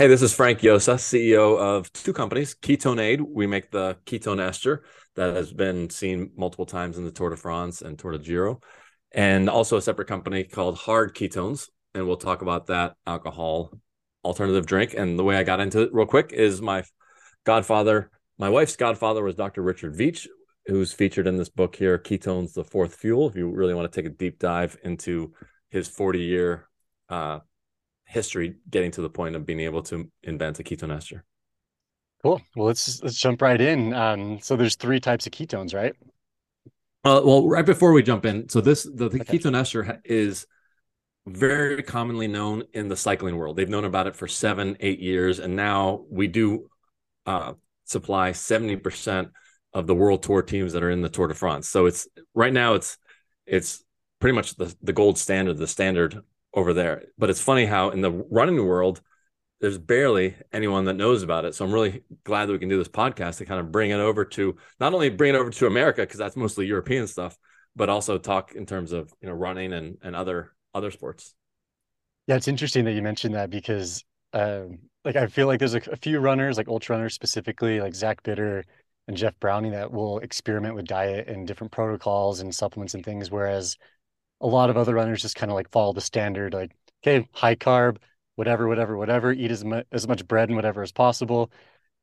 Hey, this is Frank Llosa, CEO of two companies, KetoneAid. We make the ketone ester that has been seen multiple times in the Tour de France and Tour de Giro, and also a separate company called Hard Ketones. And we'll talk about that alcohol alternative drink. And the way I got into it real quick is my godfather, my wife's godfather was Dr. Richard Veech, who's featured in this book here, Ketones, the Fourth Fuel. If you really want to take a deep dive into his 40 year uh, history getting to the point of being able to invent a ketone ester. Cool. Well, let's let's jump right in. Um, so there's three types of ketones, right? Uh, well, right before we jump in, so this the, the okay. ketone ester is very commonly known in the cycling world. They've known about it for seven, eight years, and now we do uh, supply seventy percent of the world tour teams that are in the Tour de France. So it's right now it's it's pretty much the the gold standard, the standard over there. But it's funny how in the running world, there's barely anyone that knows about it. So I'm really glad that we can do this podcast to kind of bring it over to not only bring it over to America because that's mostly European stuff, but also talk in terms of you know running and and other other sports. Yeah, it's interesting that you mentioned that because um, like I feel like there's a, a few runners, like ultra runners specifically, like Zach Bitter and Jeff Browning, that will experiment with diet and different protocols and supplements and things, whereas a lot of other runners just kind of like follow the standard, like, okay, high carb, whatever, whatever, whatever, eat as much as much bread and whatever as possible,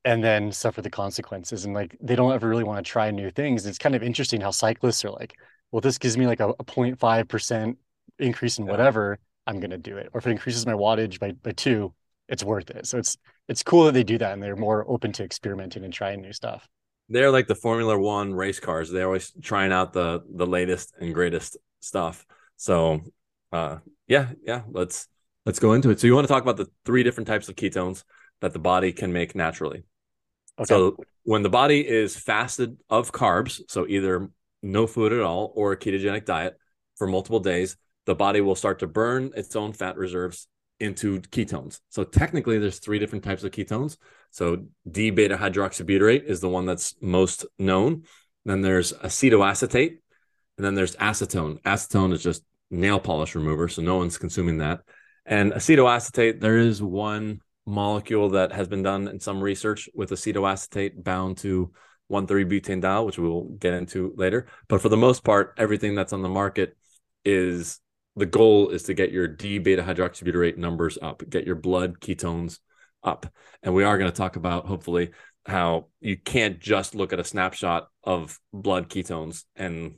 and then suffer the consequences. And like they don't ever really want to try new things. It's kind of interesting how cyclists are like, well, this gives me like a, a 0.5% increase in whatever, I'm gonna do it. Or if it increases my wattage by by two, it's worth it. So it's it's cool that they do that and they're more open to experimenting and trying new stuff. They're like the Formula One race cars. They're always trying out the the latest and greatest stuff. So uh yeah, yeah, let's let's go into it. So you want to talk about the three different types of ketones that the body can make naturally. Okay. So when the body is fasted of carbs, so either no food at all or a ketogenic diet for multiple days, the body will start to burn its own fat reserves into ketones. So technically there's three different types of ketones. So D beta hydroxybutyrate is the one that's most known. Then there's acetoacetate, and then there's acetone. Acetone is just nail polish remover, so no one's consuming that. And acetoacetate, there is one molecule that has been done in some research with acetoacetate bound to 1,3-butanediol, which we will get into later. But for the most part, everything that's on the market is the goal is to get your D beta hydroxybutyrate numbers up, get your blood ketones up. And we are going to talk about hopefully how you can't just look at a snapshot of blood ketones and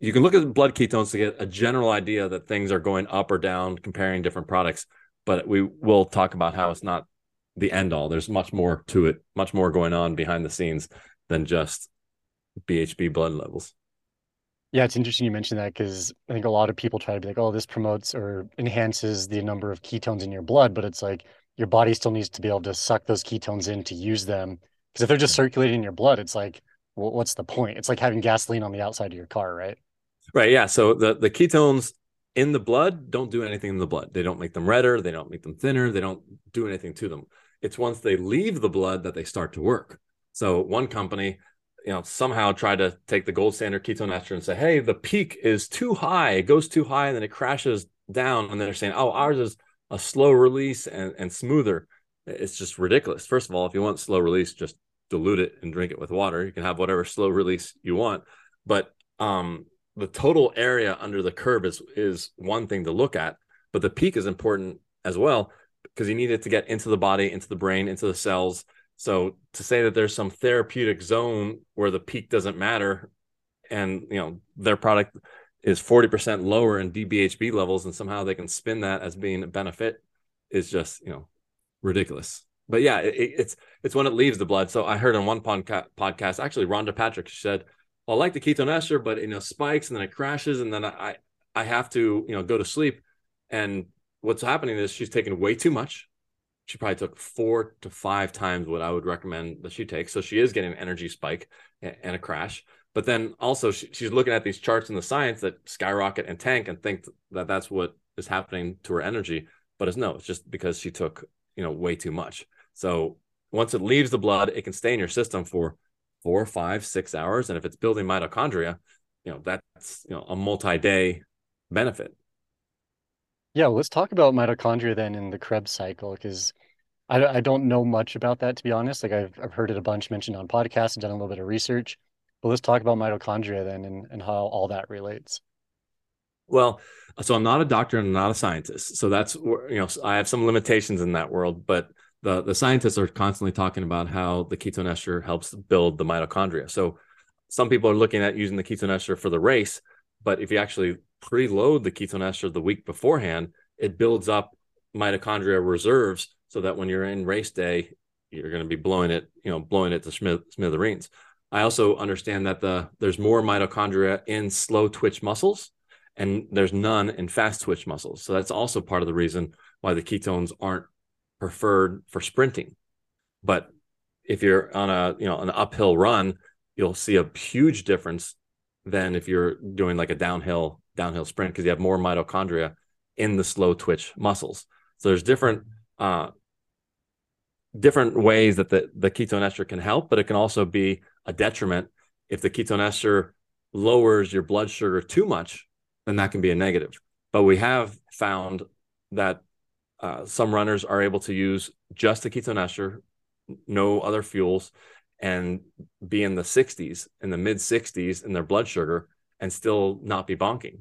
you can look at blood ketones to get a general idea that things are going up or down comparing different products but we will talk about how it's not the end all. There's much more to it much more going on behind the scenes than just bhb blood levels. Yeah it's interesting you mentioned that because i think a lot of people try to be like oh this promotes or enhances the number of ketones in your blood but it's like your body still needs to be able to suck those ketones in to use them because if they're just circulating in your blood it's like what's the point it's like having gasoline on the outside of your car right Right. Yeah. So the the ketones in the blood don't do anything in the blood. They don't make them redder. They don't make them thinner. They don't do anything to them. It's once they leave the blood that they start to work. So one company, you know, somehow tried to take the gold standard ketone ester and say, "Hey, the peak is too high. It goes too high, and then it crashes down." And they're saying, "Oh, ours is a slow release and and smoother." It's just ridiculous. First of all, if you want slow release, just dilute it and drink it with water. You can have whatever slow release you want. But um, the total area under the curve is is one thing to look at, but the peak is important as well because you need it to get into the body, into the brain, into the cells. So to say that there's some therapeutic zone where the peak doesn't matter, and you know their product is 40% lower in DBHB levels, and somehow they can spin that as being a benefit is just you know ridiculous. But yeah, it, it's it's when it leaves the blood. So I heard on one podca- podcast, actually, Rhonda Patrick said I like the ketone ester, but you know, spikes and then it crashes, and then I I have to you know go to sleep. And what's happening is she's taking way too much. She probably took four to five times what I would recommend that she takes. So she is getting an energy spike and a crash. But then also she, she's looking at these charts in the science that skyrocket and tank and think that that's what is happening to her energy. But it's no, it's just because she took you know way too much. So once it leaves the blood, it can stay in your system for four, five, six hours. And if it's building mitochondria, you know, that's, you know, a multi-day benefit. Yeah, well, let's talk about mitochondria then in the Krebs cycle, because I, I don't know much about that to be honest. Like I've I've heard it a bunch mentioned on podcasts and done a little bit of research. But let's talk about mitochondria then and, and how all that relates. Well, so I'm not a doctor and I'm not a scientist. So that's you know I have some limitations in that world, but the the scientists are constantly talking about how the ketone ester helps build the mitochondria. So some people are looking at using the ketone ester for the race, but if you actually preload the ketone ester the week beforehand, it builds up mitochondria reserves so that when you're in race day, you're going to be blowing it, you know, blowing it to smith- smithereens. I also understand that the there's more mitochondria in slow twitch muscles and there's none in fast twitch muscles. So that's also part of the reason why the ketones aren't preferred for sprinting. But if you're on a, you know, an uphill run, you'll see a huge difference than if you're doing like a downhill downhill sprint because you have more mitochondria in the slow twitch muscles. So there's different uh, different ways that the, the ketone ester can help, but it can also be a detriment if the ketone ester lowers your blood sugar too much, then that can be a negative. But we have found that uh, some runners are able to use just the ketone ester, no other fuels, and be in the 60s, in the mid 60s in their blood sugar, and still not be bonking.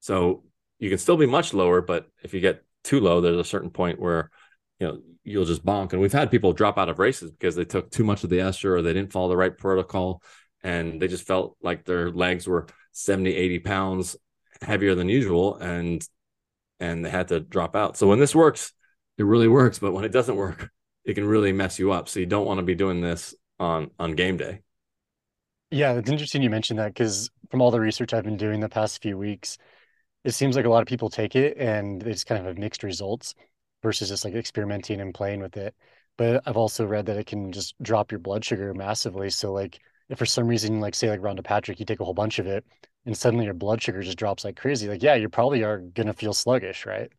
So you can still be much lower, but if you get too low, there's a certain point where you know you'll just bonk. And we've had people drop out of races because they took too much of the ester or they didn't follow the right protocol and they just felt like their legs were 70, 80 pounds heavier than usual and and they had to drop out. So when this works, it really works. But when it doesn't work, it can really mess you up. So you don't want to be doing this on on game day. Yeah, it's interesting you mentioned that because from all the research I've been doing the past few weeks, it seems like a lot of people take it and they just kind of have mixed results versus just like experimenting and playing with it. But I've also read that it can just drop your blood sugar massively. So like if for some reason, like say like Rhonda Patrick, you take a whole bunch of it and suddenly your blood sugar just drops like crazy, like yeah, you probably are gonna feel sluggish, right?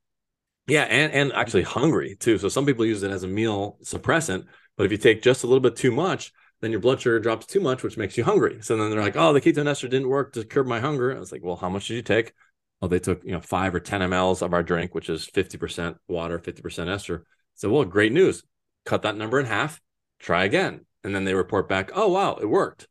Yeah, and and actually hungry too. So some people use it as a meal suppressant, but if you take just a little bit too much, then your blood sugar drops too much, which makes you hungry. So then they're like, "Oh, the ketone ester didn't work to curb my hunger." I was like, "Well, how much did you take?" oh, they took you know five or ten mLs of our drink, which is fifty percent water, fifty percent ester. So well, great news. Cut that number in half. Try again, and then they report back, oh wow, it worked.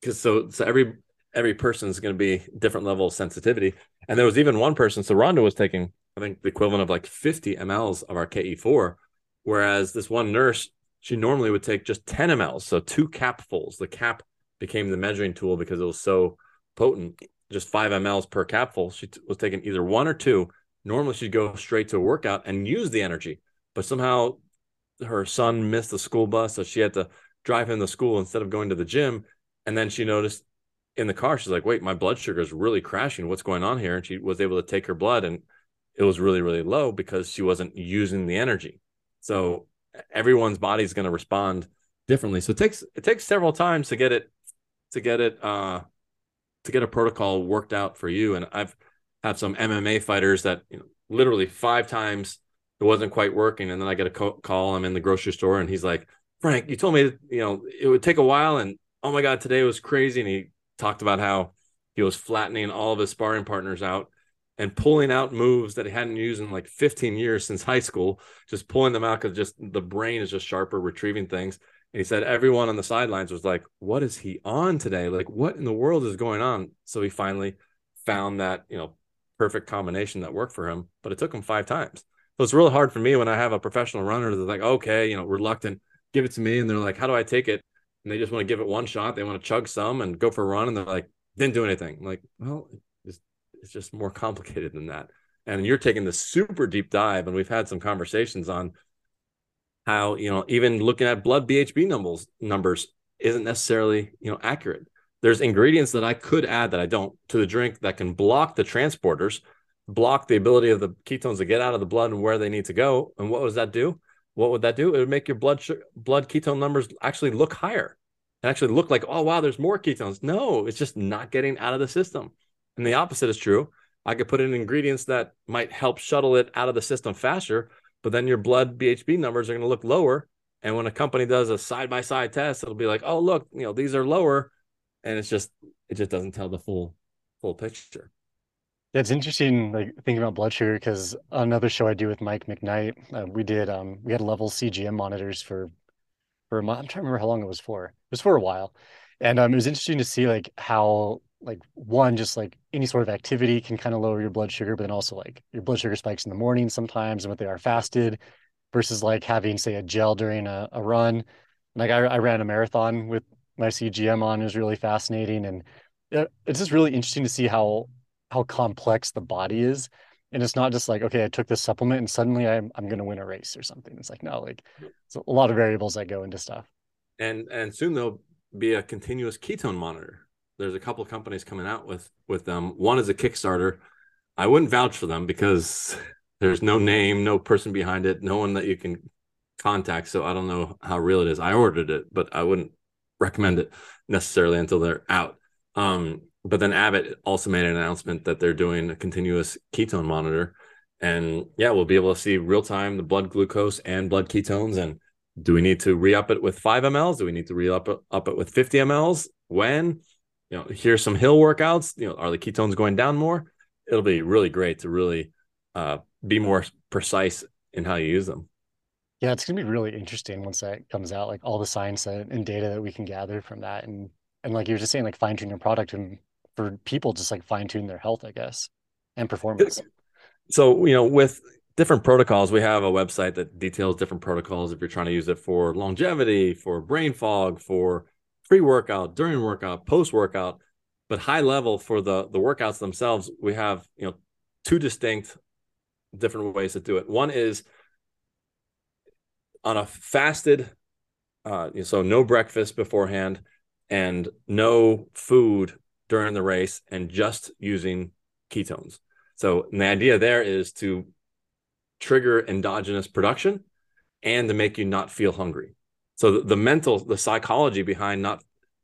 Because so so every every person is going to be different level of sensitivity. And there was even one person. So Rhonda was taking, I think, the equivalent of like fifty mLs of our KE4, whereas this one nurse she normally would take just 10 mLs, so two capfuls. The cap became the measuring tool because it was so potent just five mLs per capful. She t- was taking either one or two. Normally, she'd go straight to a workout and use the energy, but somehow her son missed the school bus, so she had to drive him to school instead of going to the gym. And then she noticed in the car, she's like, "Wait, my blood sugar is really crashing. What's going on here?" And she was able to take her blood, and it was really, really low because she wasn't using the energy. So everyone's body is going to respond differently. So it takes it takes several times to get it to get it uh to get a protocol worked out for you. And I've had some MMA fighters that you know, literally five times it wasn't quite working, and then I get a call. I'm in the grocery store, and he's like, "Frank, you told me you know it would take a while, and oh my god, today was crazy." And he talked about how he was flattening all of his sparring partners out and pulling out moves that he hadn't used in like 15 years since high school, just pulling them out because just the brain is just sharper, retrieving things. And he said everyone on the sidelines was like, "What is he on today? Like, what in the world is going on?" So he finally found that you know perfect combination that worked for him. But it took him five times. So it's really hard for me when I have a professional runner that's like, "Okay, you know, reluctant, give it to me," and they're like, "How do I take it?" And they just want to give it one shot. They want to chug some and go for a run, and they're like, "Didn't do anything." I'm like, well, it's, it's just more complicated than that. And you're taking the super deep dive, and we've had some conversations on how you know even looking at blood BHB numbers numbers isn't necessarily you know accurate. There's ingredients that I could add that I don't to the drink that can block the transporters, block the ability of the ketones to get out of the blood and where they need to go. And what does that do? What would that do? It would make your blood blood ketone numbers actually look higher and actually look like, oh wow, there's more ketones. No, it's just not getting out of the system. And the opposite is true. I could put in ingredients that might help shuttle it out of the system faster, but then your blood BHB numbers are going to look lower. And when a company does a side by side test, it'll be like, oh, look, you know, these are lower. And it's just, it just doesn't tell the full, full picture. It's interesting, like thinking about blood sugar, because another show I do with Mike McKnight, uh, we did um we had level CGM monitors for for a month. I'm trying to remember how long it was for. It was for a while, and um it was interesting to see like how like one just like any sort of activity can kind of lower your blood sugar, but then also like your blood sugar spikes in the morning sometimes, and what they are fasted versus like having say a gel during a, a run. Like I, I ran a marathon with my CGM on. It was really fascinating, and it's just really interesting to see how how complex the body is. And it's not just like, okay, I took this supplement and suddenly I'm I'm gonna win a race or something. It's like, no, like it's a lot of variables that go into stuff. And and soon there'll be a continuous ketone monitor. There's a couple of companies coming out with with them. One is a Kickstarter. I wouldn't vouch for them because there's no name, no person behind it, no one that you can contact. So I don't know how real it is. I ordered it, but I wouldn't recommend it necessarily until they're out. Um, but then Abbott also made an announcement that they're doing a continuous ketone monitor. And yeah, we'll be able to see real time the blood glucose and blood ketones. And do we need to re up it with five mLs? Do we need to re up it, up it with 50 mLs? When? You know, here's some hill workouts. You know, are the ketones going down more? It'll be really great to really uh, be more precise in how you use them. Yeah, it's gonna be really interesting once that comes out, like all the science and data that we can gather from that. And and like you were just saying, like fine tune your product and for people just like fine tune their health, I guess, and performance. So, you know, with different protocols, we have a website that details different protocols if you're trying to use it for longevity, for brain fog, for pre-workout, during workout, post-workout. But high level for the the workouts themselves, we have, you know, two distinct different ways to do it. One is on a fasted uh, so no breakfast beforehand and no food during the race and just using ketones. So the idea there is to trigger endogenous production and to make you not feel hungry. So the, the mental, the psychology behind not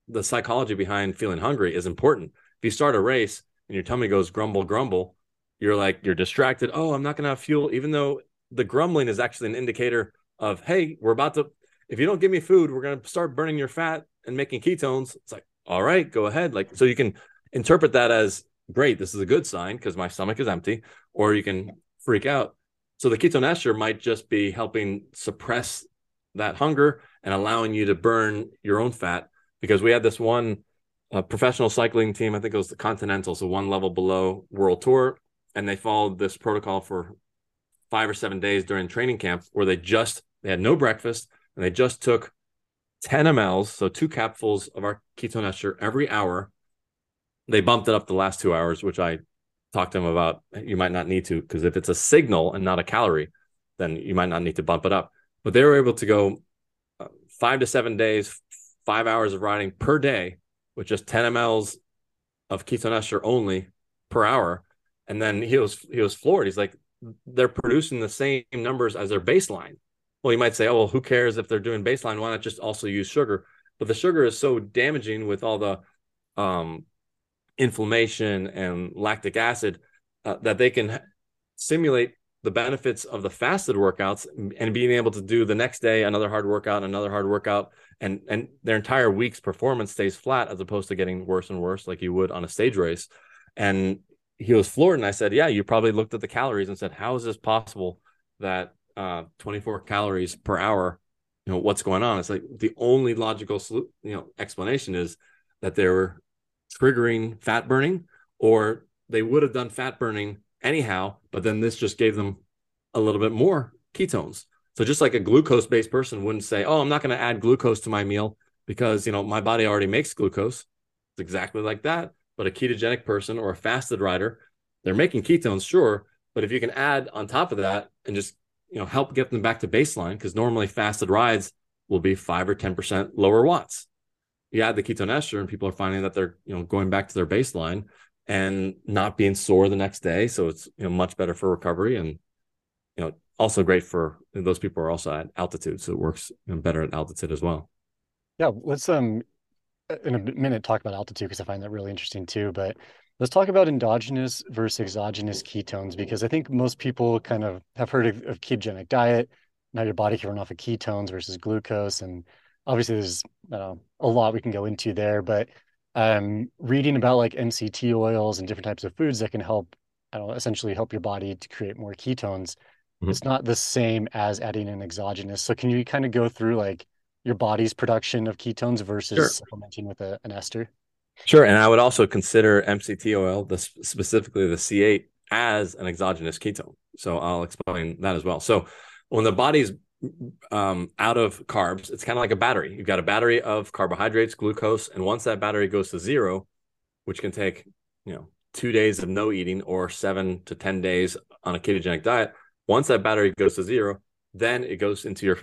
the psychology behind feeling hungry is important. If you start a race and your tummy goes grumble, grumble, you're like, you're distracted. Oh, I'm not going to have fuel, even though the grumbling is actually an indicator of, hey, we're about to, if you don't give me food, we're going to start burning your fat and making ketones. It's like, all right, go ahead. Like, so you can interpret that as great. This is a good sign because my stomach is empty, or you can freak out. So the ketone ester might just be helping suppress that hunger and allowing you to burn your own fat. Because we had this one uh, professional cycling team, I think it was the Continental, so one level below World Tour, and they followed this protocol for five or seven days during training camp where they just they had no breakfast and they just took 10 mLs, so two capfuls of our ketone ester every hour. They bumped it up the last two hours, which I talked to them about. You might not need to, because if it's a signal and not a calorie, then you might not need to bump it up. But they were able to go uh, five to seven days, five hours of riding per day with just 10 mLs of ketone ester only per hour. And then he was he was floored. He's like, they're producing the same numbers as their baseline well, you might say, oh, well, who cares if they're doing baseline? Why not just also use sugar? But the sugar is so damaging with all the um, inflammation and lactic acid uh, that they can simulate the benefits of the fasted workouts and being able to do the next day another hard workout, another hard workout, and and their entire week's performance stays flat as opposed to getting worse and worse like you would on a stage race. And he was floored, and I said, "Yeah, you probably looked at the calories and said, how is this possible that uh, 24 calories per hour, you know, what's going on? It's like the only logical, you know, explanation is that they were triggering fat burning, or they would have done fat burning anyhow, but then this just gave them a little bit more ketones. So just like a glucose based person wouldn't say, "Oh, I'm not going to add glucose to my meal because you know my body already makes glucose." It's exactly like that. But a ketogenic person or a fasted rider, they're making ketones, sure, but if you can add on top of that and just you know help get them back to baseline because normally fasted rides will be five or ten percent lower watts. You add the ketone ester, and people are finding that they're you know going back to their baseline and not being sore the next day. So it's you know much better for recovery and you know also great for those people are also at altitude, so it works better at altitude as well. Yeah, let's um in a minute talk about altitude because I find that really interesting too. But Let's talk about endogenous versus exogenous ketones because I think most people kind of have heard of, of ketogenic diet. Now your body can run off of ketones versus glucose, and obviously there's uh, a lot we can go into there. But um, reading about like MCT oils and different types of foods that can help I don't know, essentially help your body to create more ketones. Mhm. It's not the same as adding an exogenous. So can you kind of go through like your body's production of ketones versus Sure. supplementing with a, an ester? Sure, and I would also consider MCT oil, the specifically the C8, as an exogenous ketone. So I'll explain that as well. So when the body's um, out of carbs, it's kind of like a battery. You've got a battery of carbohydrates, glucose, and once that battery goes to zero, which can take you know two days of no eating or seven to ten days on a ketogenic diet, once that battery goes to zero, then it goes into your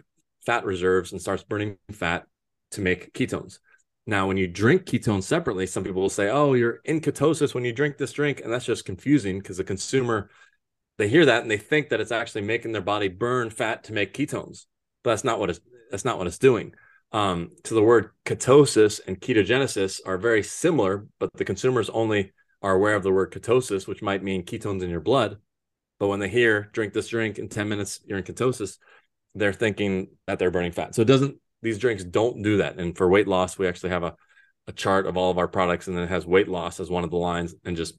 fat reserves and starts burning fat to make ketones. Now, when you drink ketones separately, some people will say, "Oh, you're in ketosis when you drink this drink," and that's just confusing because the consumer they hear that and they think that it's actually making their body burn fat to make ketones, but that's not what it's that's not what it's doing. Um, to the word ketosis and ketogenesis are very similar, but the consumers only are aware of the word ketosis, which might mean ketones in your blood. But when they hear drink this drink in 10 minutes, you're in ketosis, they're thinking that they're burning fat. So it doesn't, these drinks don't do that. And for weight loss, we actually have a, a chart of all of our products and then it has weight loss as one of the lines and just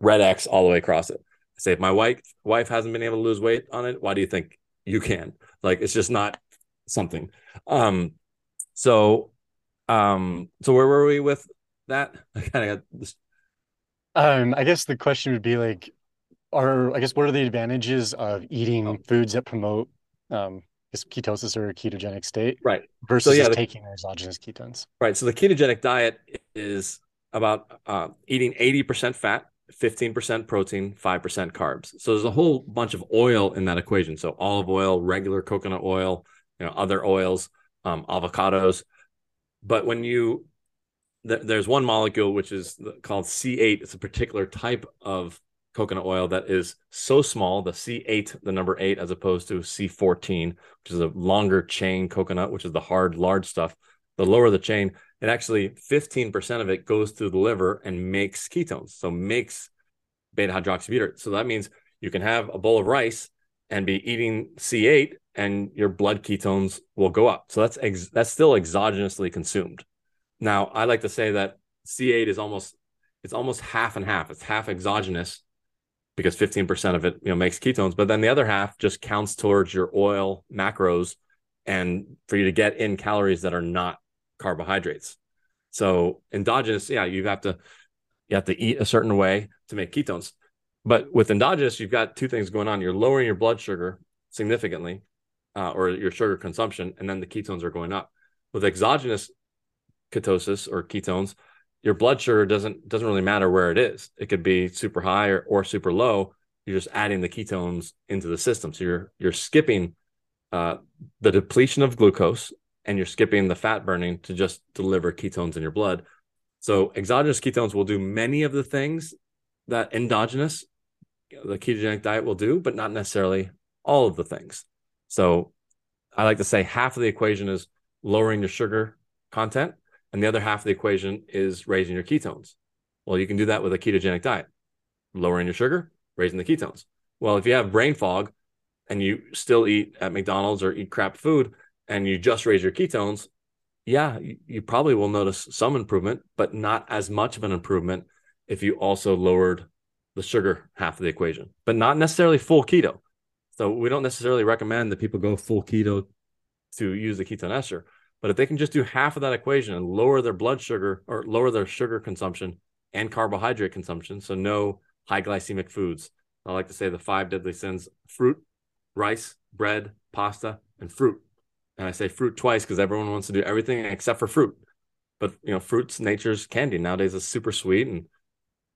red X all the way across it. I say if my wife wife hasn't been able to lose weight on it, why do you think you can? Like it's just not something. Um so um so where were we with that? I kind of got this. Um, I guess the question would be like, are I guess what are the advantages of eating Oh. foods that promote um this ketosis or ketogenic state Right. versus yeah, just the- taking exogenous ketones? Right. So the ketogenic diet is about uh, eating 80% fat, 15% protein, 5% carbs. So there's a whole bunch of oil in that equation. So olive oil, regular coconut oil, you know, other oils, um, avocados. But when you, th- there's one molecule which is called C8. It's a particular type of coconut oil that is so small, the C8, the number eight, as opposed to C14, which is a longer chain coconut, which is the hard, large stuff. The lower the chain, it actually 15% of it goes through the liver and makes ketones. So makes beta hydroxybutyrate. So that means you can have a bowl of rice and be eating C8 and your blood ketones will go up. So that's ex- that's still exogenously consumed. Now, I like to say that C8 is almost it's almost half and half. It's half exogenous because 15% of it, you know, makes ketones, but then the other half just counts towards your oil macros and for you to get in calories that are not carbohydrates. So endogenous, yeah, you have to you have to eat a certain way to make ketones. But with endogenous, you've got two things going on. You're lowering your blood sugar significantly, uh, or your sugar consumption, and then the ketones are going up. With exogenous ketosis or ketones, your blood sugar doesn't doesn't really matter where it is. It could be super high or, or super low. You're just adding the ketones into the system. So you're you're skipping uh, the depletion of glucose and you're skipping the fat burning to just deliver ketones in your blood. So exogenous ketones will do many of the things that endogenous, the ketogenic diet will do, but not necessarily all of the things. So I like to say half of the equation is lowering your sugar content, and the other half of the equation is raising your ketones. Well, you can do that with a ketogenic diet, lowering your sugar, raising the ketones. Well, if you have brain fog and you still eat at McDonald's or eat crap food and you just raise your ketones, yeah, you, probably will notice some improvement, but not as much of an improvement if you also lowered the sugar half of the equation, but not necessarily full keto. So we don't necessarily recommend that people go full keto to use the ketone ester. But if they can just do half of that equation and lower their blood sugar or lower their sugar consumption and carbohydrate consumption, so no high glycemic foods. I like to say the five deadly sins fruit, rice, bread, pasta, and fruit. And I say fruit twice because everyone wants to do everything except for fruit. But you know, fruit's nature's candy. Nowadays is super sweet. And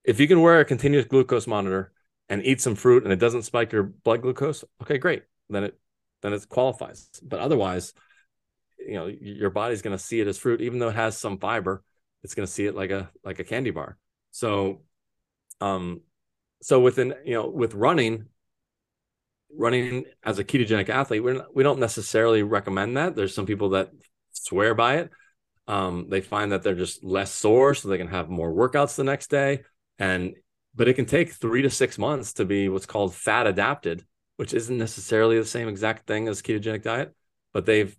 if you can wear a continuous glucose monitor and eat some fruit and it doesn't spike your blood glucose, okay, great. Then it then it qualifies. But otherwise, you know, your body's going to see it as fruit, even though it has some fiber. It's going to see it like a like a candy bar. So, um, so within you know with running, running as a ketogenic athlete, we're not, we don't necessarily recommend that. There's some people that swear by it. Um, they find that they're just less sore, so they can have more workouts the next day. And but it can take three to six months to be what's called fat adapted, which isn't necessarily the same exact thing as ketogenic diet, but they've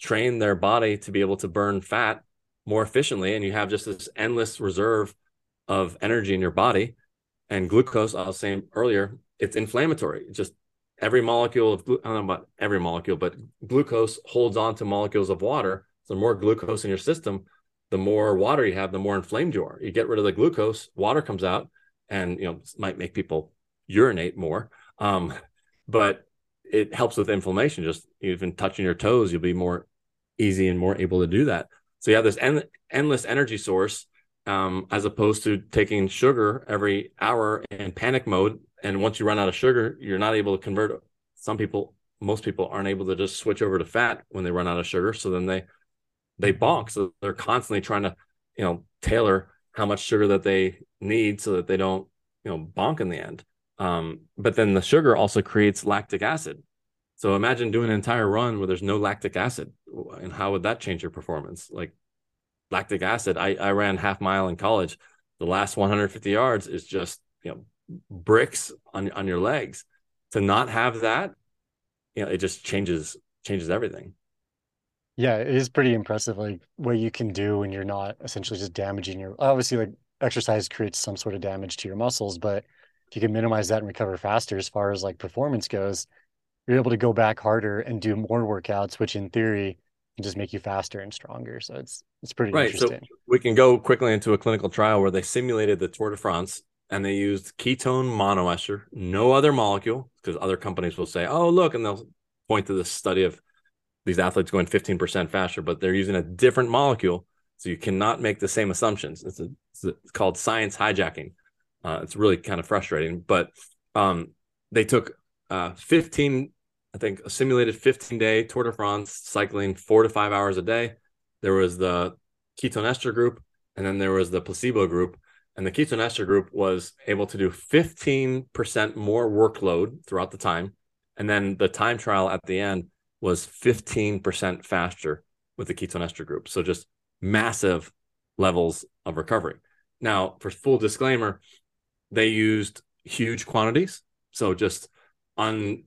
trained their body to be able to burn fat more efficiently, and you have just this endless reserve of energy in your body. And glucose, I was saying earlier, it's inflammatory. just every molecule of, I don't know about every molecule, but glucose holds on to molecules of water. So the more glucose in your system, the more water you have, the more inflamed you are. You get rid of the glucose, water comes out, and you know might make people urinate more. Um, but it helps with inflammation. Just even touching your toes, you'll be more easy and more able to do that. So you have this en- endless energy source, um, as opposed to taking sugar every hour in panic mode. And once you run out of sugar, you're not able to convert. Some people, most people, aren't able to just switch over to fat when they run out of sugar. So then they they bonk. So they're constantly trying to, you know, tailor how much sugar that they need so that they don't, you know, bonk in the end. Um, but then the sugar also creates lactic acid. So imagine doing an entire run where there's no lactic acid, and how would that change your performance? Like lactic acid, I, I ran half mile in college. The last 150 yards is just you know bricks on on your legs. To not have that, you know, it just changes changes everything. Yeah, it is pretty impressive, like what you can do when you're not essentially just damaging your. Obviously, like exercise creates some sort of damage to your muscles, but if you can minimize that and recover faster as far as like performance goes, you're able to go back harder and do more workouts, which in theory can just make you faster and stronger. So it's it's pretty right. interesting. So we can go quickly into a clinical trial where they simulated the Tour de France and they used ketone monoester, no other molecule, because other companies will say, "Oh, look," and they'll point to the study of these athletes going 15% faster, but they're using a different molecule. So you cannot make the same assumptions. It's, a, it's, a, it's called science hijacking. Uh, it's really kind of frustrating, but um, they took uh, 15, I think, a simulated 15 day Tour de France cycling four to five hours a day. There was the ketone ester group, and then there was the placebo group. And the ketone ester group was able to do 15% more workload throughout the time. And then the time trial at the end was 15% faster with the ketone ester group. So just massive levels of recovery. Now, for full disclaimer, they used huge quantities. So just on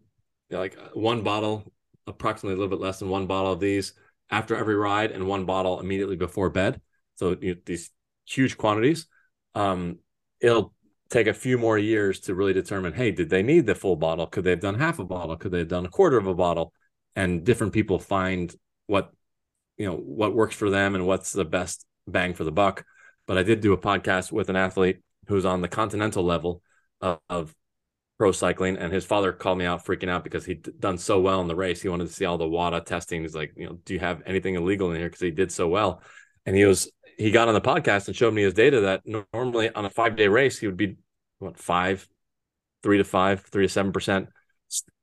like one bottle, approximately a little bit less than one bottle of these after every ride, and one bottle immediately before bed. So you know, these huge quantities. Um, it'll take a few more years to really determine hey, did they need the full bottle? Could they have done half a bottle? Could they have done a quarter of a bottle? And different people find what you know what works for them and what's the best bang for the buck. But I did do a podcast with an athlete who's on the continental level of, of pro cycling, and his father called me out, freaking out because he'd done so well in the race. He wanted to see all the WADA testing. He's like, you know, do you have anything illegal in here? Because he did so well, and he was he got on the podcast and showed me his data that normally on a five day race he would be what five, three to five, three to seven percent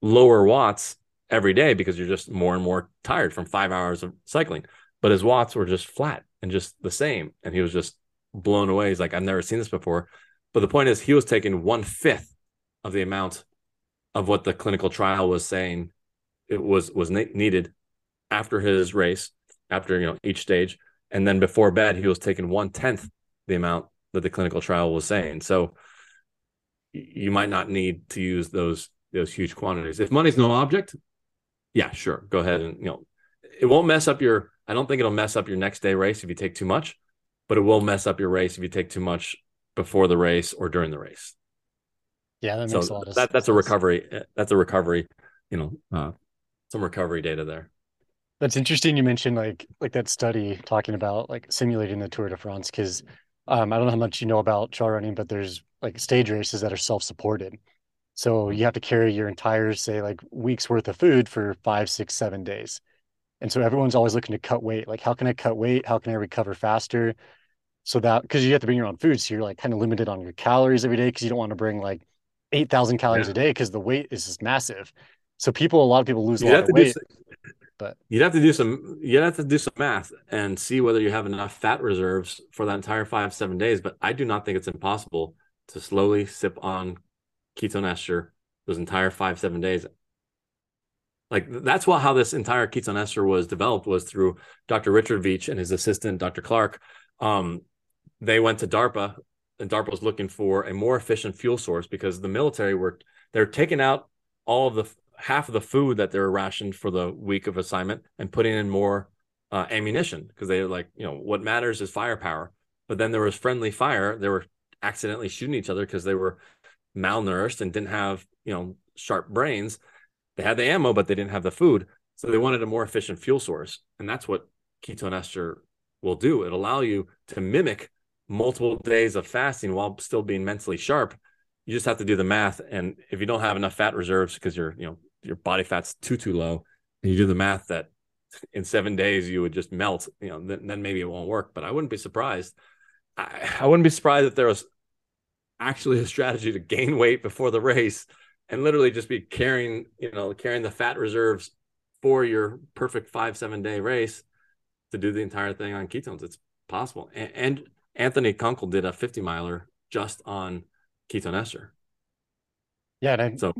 lower watts every day because you're just more and more tired from five hours of cycling. But his watts were just flat and just the same, and he was just blown away. He's like, I've never seen this before. But the point is, he was taking one fifth of the amount of what the clinical trial was saying it was was needed after his race, after you know each stage, and then before bed, he was taking one tenth the amount that the clinical trial was saying. So you might not need to use those those huge quantities. If money's no object, yeah, sure, go ahead and you know it won't mess up your. I don't think it'll mess up your next day race if you take too much but it will mess up your race if you take too much before the race or during the race. Yeah, that makes so a lot of that, That's a recovery. That's a recovery. You know, uh, some recovery data there. That's interesting. You mentioned like like that study talking about like simulating the Tour de France because um, I don't know how much you know about trail running, but there's like stage races that are self-supported. So you have to carry your entire say like week's worth of food for five, six, seven days. And so everyone's always looking to cut weight. Like, how can I cut weight? How can I recover faster? so that because you have to bring your own food, so you're like kind of limited on your calories every day because you don't want to bring like eight thousand calories yeah. a day because the weight is just massive. So people, a lot of people lose a lot of weight. Some, but you'd have to do some, you'd have to do some math and see whether you have enough fat reserves for that entire five seven days. But I do not think it's impossible to slowly sip on ketone ester those entire five seven days like that's why how this entire ketone ester was developed was through Dr. Richard Veech and his assistant Dr. Clarke. Um, they went to DARPA and DARPA was looking for a more efficient fuel source because the military were they're taking out all of the half of the food that they were rationed for the week of assignment and putting in more uh, ammunition because they like, you know, what matters is firepower. But then there was friendly fire. They were accidentally shooting each other because they were malnourished and didn't have you know sharp brains. They had the ammo, but they didn't have the food, so they wanted a more efficient fuel source, and that's what ketone ester will do. It allow you to mimic multiple days of fasting while still being mentally sharp. You just have to do the math, and if you don't have enough fat reserves because you're you know your body fat's too too low, and you do the math that in seven days you would just melt, you know, then, then maybe it won't work. But I wouldn't be surprised. I, I wouldn't be surprised if there was actually a strategy to gain weight before the race and literally just be carrying, you know, carrying the fat reserves for your perfect five, seven day race to do the entire thing on ketones. It's possible. And, and Anthony Kunkel did a 50 miler just on ketone ester. Yeah. And I, so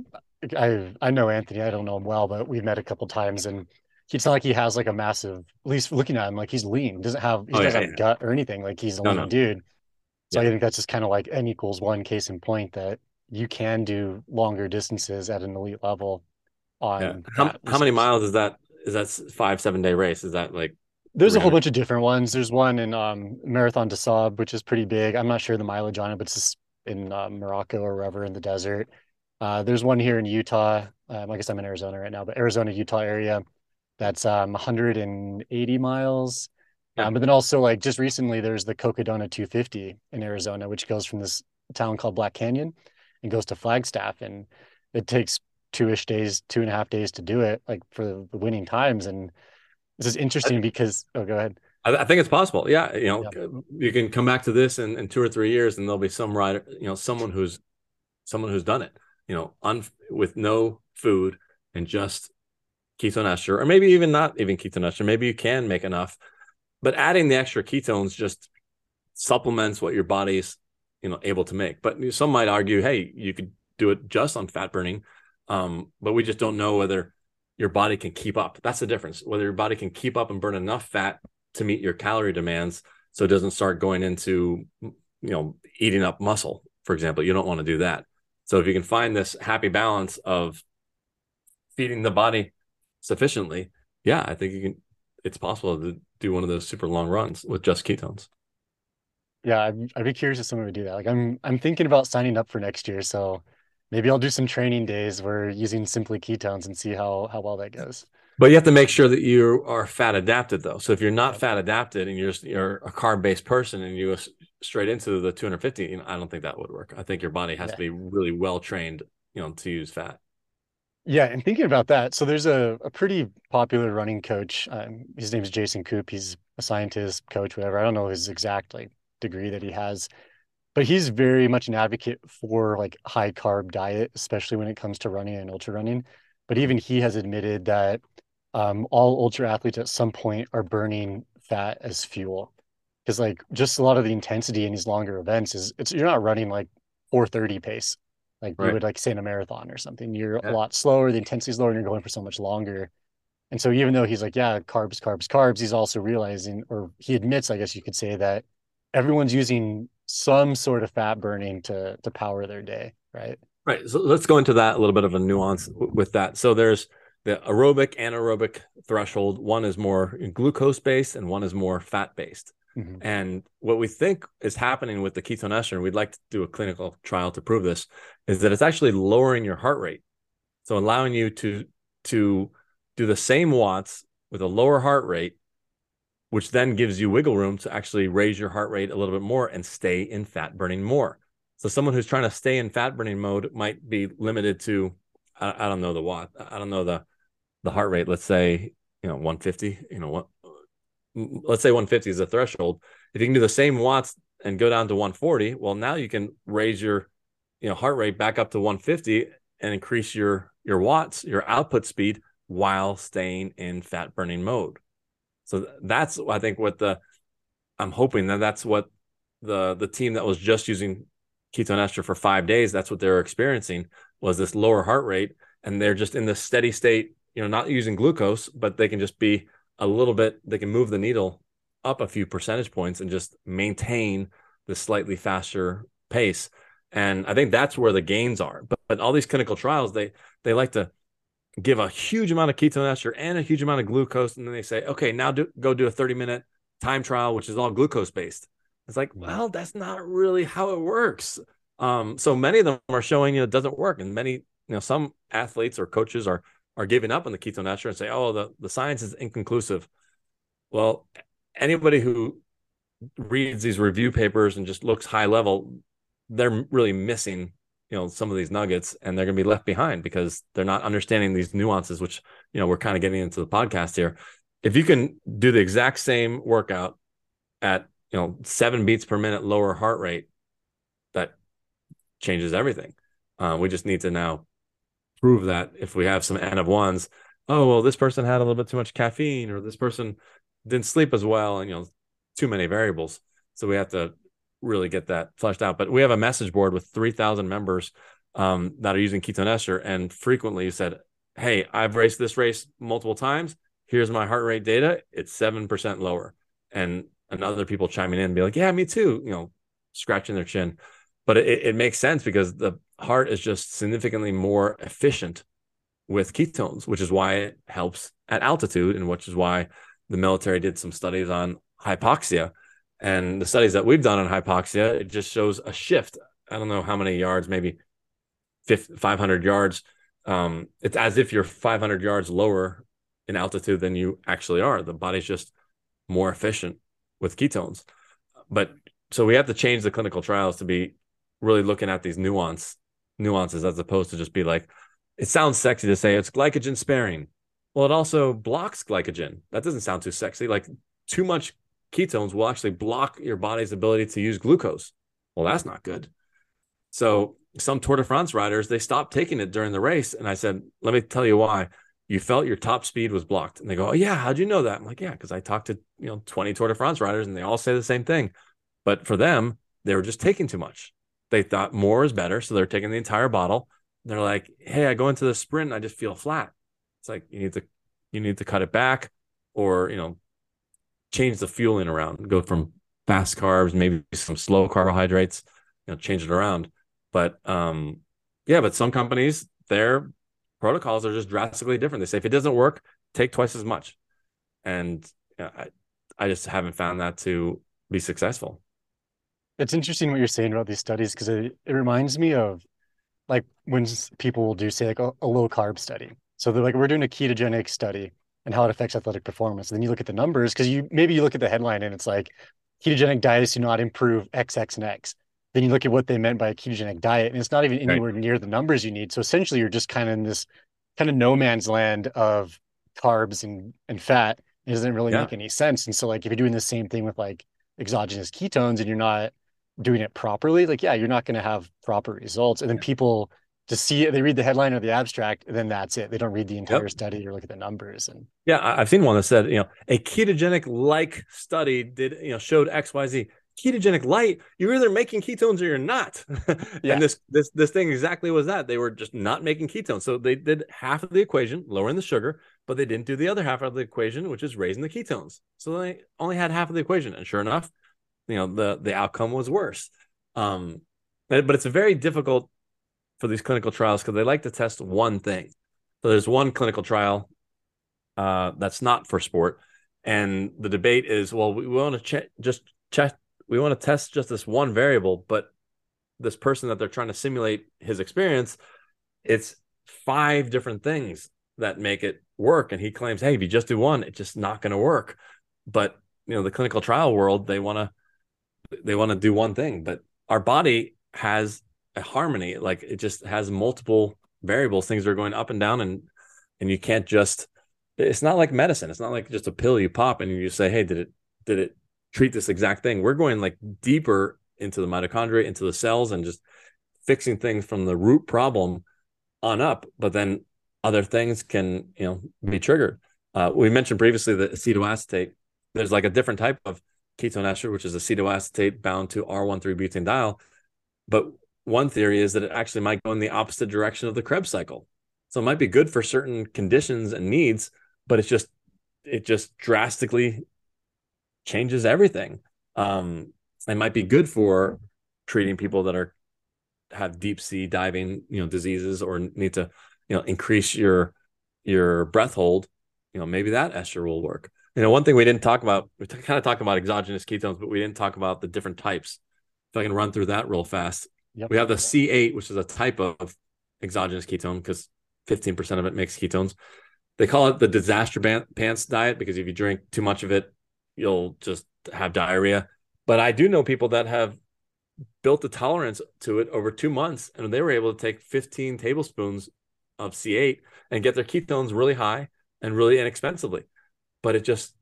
I, I know Anthony, I don't know him well, but we've met a couple times and he's not like he has like a massive, at least looking at him, like he's lean, doesn't have, he oh, doesn't yeah, have yeah. gut or anything. Like he's a no, lean no. dude. So yeah. I think that's just kind of like n equals one case in point that you can do longer distances at an elite level. On how, how many miles is that? Is that five seven day race? Is that like? There's a whole bunch of different ones. There's one in um, Marathon des Sables, which is pretty big. I'm not sure the mileage on it, but it's just in uh, Morocco or wherever in the desert. Uh, there's one here in Utah. Um, I guess I'm in Arizona right now, but Arizona, Utah area. That's um, 180 miles. Um, but then also like just recently, there's the Cocodona 250 in Arizona, which goes from this town called Black Canyon and goes to Flagstaff, and it takes two-ish days, two and a half days to do it, like for the winning times. And this is interesting I, because oh, go ahead. I, think it's possible. Yeah, you know, yeah. you can come back to this in, in two or three years, and there'll be some rider, you know, someone who's someone who's done it, you know, un, with no food and just ketone ester, or maybe even not even ketone ester. Maybe you can make enough but adding the extra ketones just supplements what your body's you know able to make. But some might argue hey you could do it just on fat burning um, but we just don't know whether your body can keep up. That's the difference. Whether your body can keep up and burn enough fat to meet your calorie demands so it doesn't start going into you know eating up muscle for example. You don't want to do that so if you can find this happy balance of feeding the body sufficiently yeah i think you can it's possible to do one of those super long runs with just ketones. Yeah, I'd, I'd be curious if someone would do that. Like I'm I'm thinking about signing up for next year, so maybe I'll do some training days where using simply ketones and see how how well that goes. But you have to make sure that you are fat adapted though. So if you're not fat adapted and you're you're a carb based person and you straight into the 250, you know, I don't think that would work. I think your body has yeah. to be really well trained, you know, to use fat. Yeah, and thinking about that, so there's a, a pretty popular running coach. Um, his name is Jason Koop. He's a scientist, coach, whatever. I don't know his exact like degree that he has, but he's very much an advocate for like high carb diet, especially when it comes to running and ultra running. But even he has admitted that um, all ultra athletes at some point are burning fat as fuel because like just a lot of the intensity in these longer events is it's you're not running like 430 pace like right. you would like say in a marathon or something. You're yeah. a lot slower, the intensity is lower, and you're going for so much longer. And so even though he's like, yeah, carbs, carbs, carbs, he's also realizing, or he admits, I guess you could say that everyone's using some sort of fat burning to to power their day, right? Right. So let's go into that a little bit of a nuance with that. So there's the aerobic anaerobic threshold. One is more glucose based, and one is more fat based. Mm-hmm. And what we think is happening with the ketone ester, and we'd like to do a clinical trial to prove this, is that it's actually lowering your heart rate. So allowing you to to do the same watts with a lower heart rate, which then gives you wiggle room to actually raise your heart rate a little bit more and stay in fat burning more. So someone who's trying to stay in fat burning mode might be limited to I, I don't know the watt, I don't know the the heart rate. Let's say you know 150. You know what let's say 150 is the threshold. If you can do the same watts and go down to 140, well, now you can raise your you know heart rate back up to 150 and increase your your watts, your output speed while staying in fat burning mode. So that's I think what the I'm hoping that that's what the the team that was just using ketone ester for five days that's what they're experiencing was this lower heart rate and they're just in this steady state you know not using glucose but they can just be a little bit, they can move the needle up a few percentage points and just maintain the slightly faster pace. And I think that's where the gains are. But, but all these clinical trials, they they like to give a huge amount of ketone ester and a huge amount of glucose, and then they say, okay, now do, go do a 30 minute time trial, which is all glucose based. It's like, well, that's not really how it works. Um, so many of them are showing you know, it doesn't work, and many, you know, some athletes or coaches are are giving up on the ketone ester and say, oh, the the science is inconclusive. Well, anybody who reads these review papers and just looks high level, they're really missing you know some of these nuggets and they're going to be left behind because they're not understanding these nuances which you know we're kind of getting into the podcast here if you can do the exact same workout at you know seven beats per minute lower heart rate that changes everything uh, we just need to now prove that if we have some n of ones oh well this person had a little bit too much caffeine or this person didn't sleep as well and you know too many variables so we have to really get that fleshed out. But we have a message board with 3,000 members um, that are using ketone ester. And frequently said, Hey, I've raced this race multiple times. Here's my heart rate data. It's 7% lower. And, and other people chiming in and be like, Yeah, me too, you know, scratching their chin. But it, it makes sense because the heart is just significantly more efficient with ketones, which is why it helps at altitude, and which is why the military did some studies on hypoxia and the studies that we've done on hypoxia, it just shows a shift. I don't know how many yards, maybe 500 yards. Um, it's as if you're 500 yards lower in altitude than you actually are. The body's just more efficient with ketones. But so we have to change the clinical trials to be really looking at these nuance nuances as opposed to just be like, it sounds sexy to say it's glycogen sparing. Well, it also blocks glycogen. That doesn't sound too sexy. Like too much ketones will actually block your body's ability to use glucose. Well, that's not good. So some Tour de France riders, they stopped taking it during the race. And I said, let me tell you why. You felt your top speed was blocked. And they go, Oh, yeah, how'd you know that? I'm like, Yeah, because I talked to you know 20 Tour de France riders and they all say the same thing. But for them, they were just taking too much. They thought more is better. So they're taking the entire bottle. They're like, Hey, I go into the sprint and I just feel flat. It's like you need to you need to cut it back or you know change the fueling around, go from fast carbs, maybe some slow carbohydrates, you know, change it around. But um, yeah, but some companies, their protocols are just drastically different. They say if it doesn't work, take twice as much. And you know, I, I just haven't found that to be successful. It's interesting what you're saying about these studies because it, it reminds me of like when people will do say like a, a low carb study. So they're like, we're doing a ketogenic study and how it affects athletic performance. And then you look at the numbers because you maybe you look at the headline and it's like ketogenic diets do not improve X, X, and X. Then you look at what they meant by a ketogenic diet, and it's not even anywhere right. near the numbers you need. So essentially, you're just kind of in this kind of no man's land of carbs and and fat. It doesn't really yeah. make any sense. And so, like, if you're doing the same thing with like exogenous ketones and you're not doing it properly, like, yeah, you're not going to have proper results. And then people to see it. They read the headline or the abstract, and then that's it. They don't read the entire yep. study or look at the numbers. And yeah, I've seen one that said, you know, a ketogenic like study did, you know, showed X, Y, Z. Ketogenic light, you're either making ketones or you're not. yeah. And this this this thing exactly was that. They were just not making ketones. So they did half of the equation, lowering the sugar, but they didn't do the other half of the equation, which is raising the ketones. So they only had half of the equation. And sure enough, you know, the the outcome was worse. Um, but, it's very difficult for these clinical trials because they like to test one thing. So there's one clinical trial uh, that's not for sport, and the debate is, well, we want to check just check, we want to test just this one variable, but this person that they're trying to simulate his experience, it's five different things that make it work, and he claims, hey, if you just do one, it's just not going to work. But you know, the clinical trial world, they want to they want to do one thing, but our body has a harmony. Like it just has multiple variables, things are going up and down, and and you can't just. It's not like medicine. It's not like just a pill you pop and you say, "Hey, did it did it treat this exact thing?" We're going like deeper into the mitochondria, into the cells, and just fixing things from the root problem on up. But then other things can you know be triggered. Uh, we mentioned previously the acetoacetate. There's like a different type of ketone ester, which is acetoacetate bound to R13 butanediol. But one theory is that it actually might go in the opposite direction of the Krebs cycle. So it might be good for certain conditions and needs, but it's just it just drastically changes everything. Um, it might be good for treating people that are have deep sea diving, you know, diseases or need to, you know, increase your your breath hold. You know, maybe that ester will work. You know, one thing we didn't talk about, we kind of talked about exogenous ketones, but we didn't talk about the different types. If I can run through that real fast, yep. we have the C8, which is a type of exogenous ketone because 15% of it makes ketones. They call it the disaster pants diet because if you drink too much of it, you'll just have diarrhea. But I do know people that have built a tolerance to it over two months and they were able to take 15 tablespoons of C8 and get their ketones really high and really inexpensively. But it just,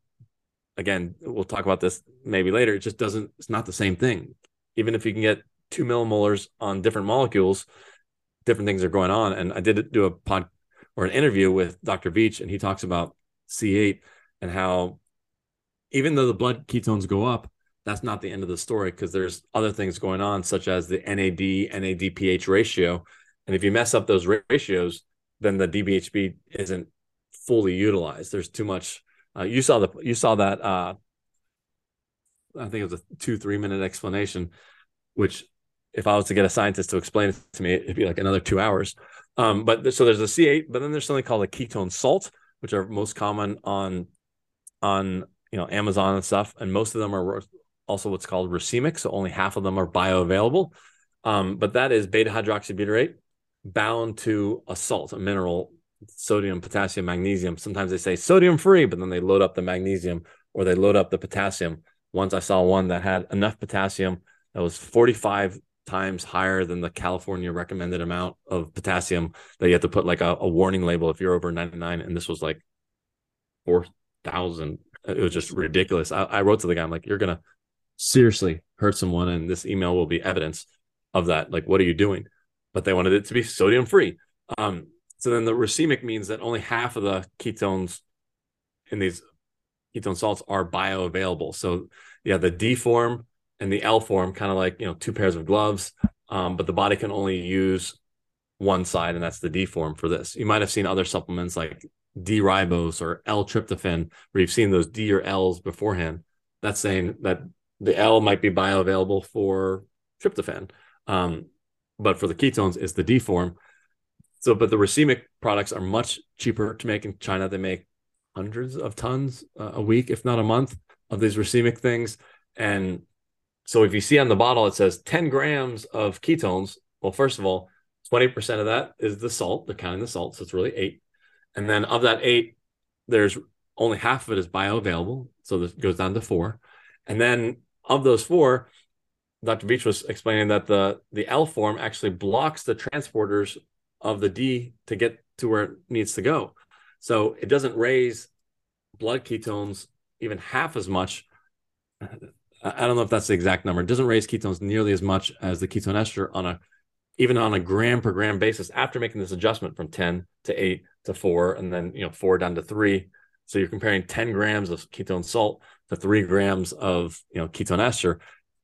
again, we'll talk about this maybe later. It just doesn't, it's not the same thing. Even if you can get two millimolars on different molecules, different things are going on. And I did do a pod or an interview with Dr. Veech, and he talks about C8 and how even though the blood ketones go up, that's not the end of the story because there's other things going on, such as the NAD NADPH ratio. And if you mess up those ratios, then the DBHB isn't fully utilized. There's too much. Uh, you saw the you saw that. Uh, I think it was a two three minute explanation, which if I was to get a scientist to explain it to me, it'd be like another two hours. Um, but so there's a C8, but then there's something called a ketone salt, which are most common on on you know Amazon and stuff, and most of them are also what's called racemic. So only half of them are bioavailable. Um, but that is beta hydroxybutyrate bound to a salt, a mineral, sodium, potassium, magnesium. Sometimes they say sodium free, but then they load up the magnesium or they load up the potassium. Once I saw one that had enough potassium that was 45 times higher than the California recommended amount of potassium that you have to put like a, a warning label if you're over 99. And this was like 4,000. It was just ridiculous. I, I wrote to the guy, I'm like, you're going to seriously hurt someone and this email will be evidence of that like what are you doing but they wanted it to be sodium free um, so then the racemic means that only half of the ketones in these ketone salts are bioavailable so yeah the d form and the l form kind of like you know two pairs of gloves um, but the body can only use one side and that's the d form for this you might have seen other supplements like d ribose or l tryptophan where you've seen those d or l's beforehand that's saying that the L might be bioavailable for tryptophan. Um, but for the ketones, it's the D form. So, but the racemic products are much cheaper to make in China. They make hundreds of tons uh, a week, if not a month, of these racemic things. And so, if you see on the bottle, it says 10 grams of ketones. Well, first of all, 20% of that is the salt. They're counting the salt. So, it's really eight. And then of that eight, there's only half of it is bioavailable. So, this goes down to four. And then of those four, Dr. Veech was explaining that the the L form actually blocks the transporters of the D to get to where it needs to go. So it doesn't raise blood ketones even half as much. I don't know if that's the exact number. It doesn't raise ketones nearly as much as the ketone ester on a even on a gram per gram basis after making this adjustment from 10 to 8 to 4 and then you know 4 down to 3 so you're comparing 10 grams of ketone salt to three grams of you know ketone ester,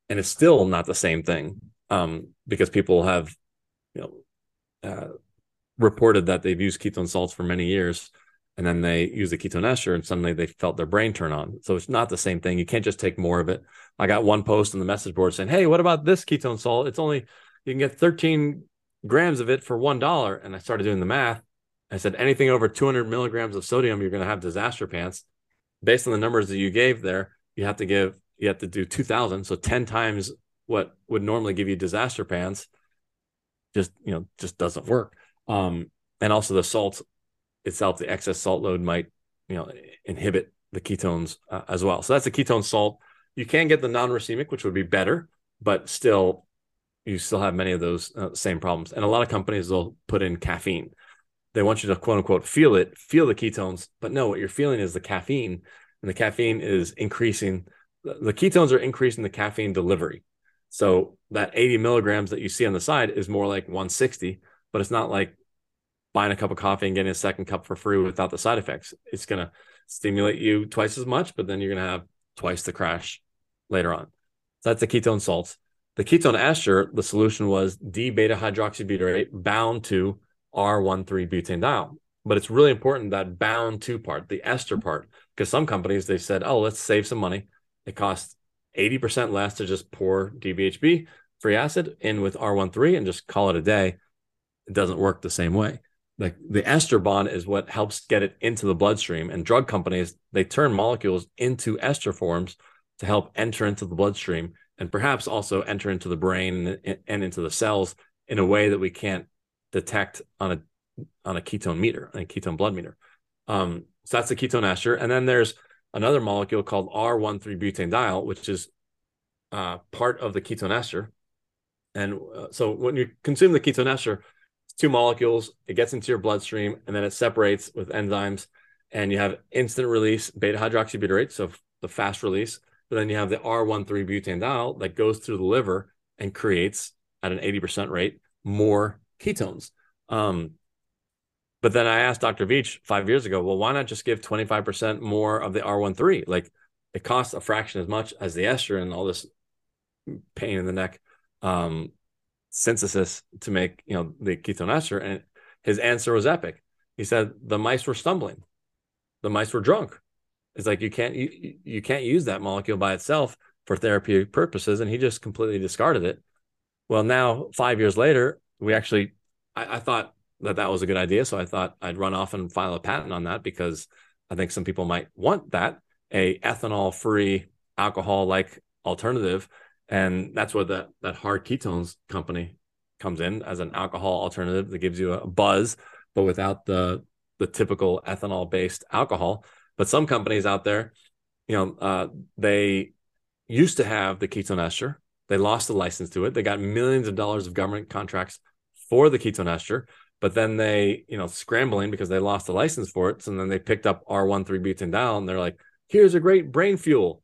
and it's still not the same thing um, because people have you know uh, reported that they've used ketone salts for many years and then they use the ketone ester and suddenly they felt their brain turn on. So it's not the same thing. You can't just take more of it. I got one post on the message board saying, "Hey, what about this ketone salt? It's only you can get 13 grams of it for one dollar." And I started doing the math. I said anything over 200 milligrams of sodium, you're going to have disaster pants based on the numbers that you gave there, you have to give you have to do 2000 so 10 times what would normally give you disaster pants just you know just doesn't work um and also the salt itself the excess salt load might you know inhibit the ketones uh, as well so that's a ketone salt you can get the non-racemic which would be better but still you still have many of those uh, same problems and a lot of companies will put in caffeine they want you to quote unquote feel it, feel the ketones, but no, what you're feeling is the caffeine, and the caffeine is increasing. The ketones are increasing the caffeine delivery. So that 80 milligrams that you see on the side is more like 160, but it's not like buying a cup of coffee and getting a second cup for free without the side effects. It's going to stimulate you twice as much, but then you're going to have twice the crash later on. So that's the ketone salts. The ketone ester, the solution was D beta hydroxybutyrate bound to R13 butanediol. But it's really important that bound to part, the ester part, because some companies they said, oh, let's save some money. It costs 80% less to just pour DBHB free acid in with R13 and just call it a day. It doesn't work the same way. the, the ester bond is what helps get it into the bloodstream. And drug companies, they turn molecules into ester forms to help enter into the bloodstream and perhaps also enter into the brain and, into the cells in a way that we can't detect on a on a ketone meter, a ketone blood meter. Um, so that's the ketone ester. And then there's another molecule called R13-butanediol, which is uh, part of the ketone ester. And uh, so when you consume the ketone ester, two molecules, it gets into your bloodstream, and then it separates with enzymes, and you have instant release beta hydroxybutyrate, so the fast release. But then you have the R13-butanediol that goes through the liver and creates at an 80% rate more ketones. Um, but then I asked Dr. Veech five years ago, well, why not just give 25% more of the R13? Like it costs a fraction as much as the ester and all this pain in the neck um, synthesis to make, you know, the ketone ester. And his answer was epic. He said the mice were stumbling. The mice were drunk. It's like you can't you, you can't use that molecule by itself for therapeutic purposes. And he just completely discarded it. Well, now five years later, we actually I, I thought that that was a good idea. So I thought I'd run off and file a patent on that because I think some people might want that a ethanol free alcohol like alternative. And that's where that, that hard ketones company comes in as an alcohol alternative that gives you a buzz, but without the, the typical ethanol based alcohol. But some companies out there, you know, uh, they used to have the ketone ester. They lost the license to it. They got millions of dollars of government contracts for the ketone ester but then they, you know, scrambling because they lost the license for it. So then they picked up R13-butanediol and they're like, here's a great brain fuel,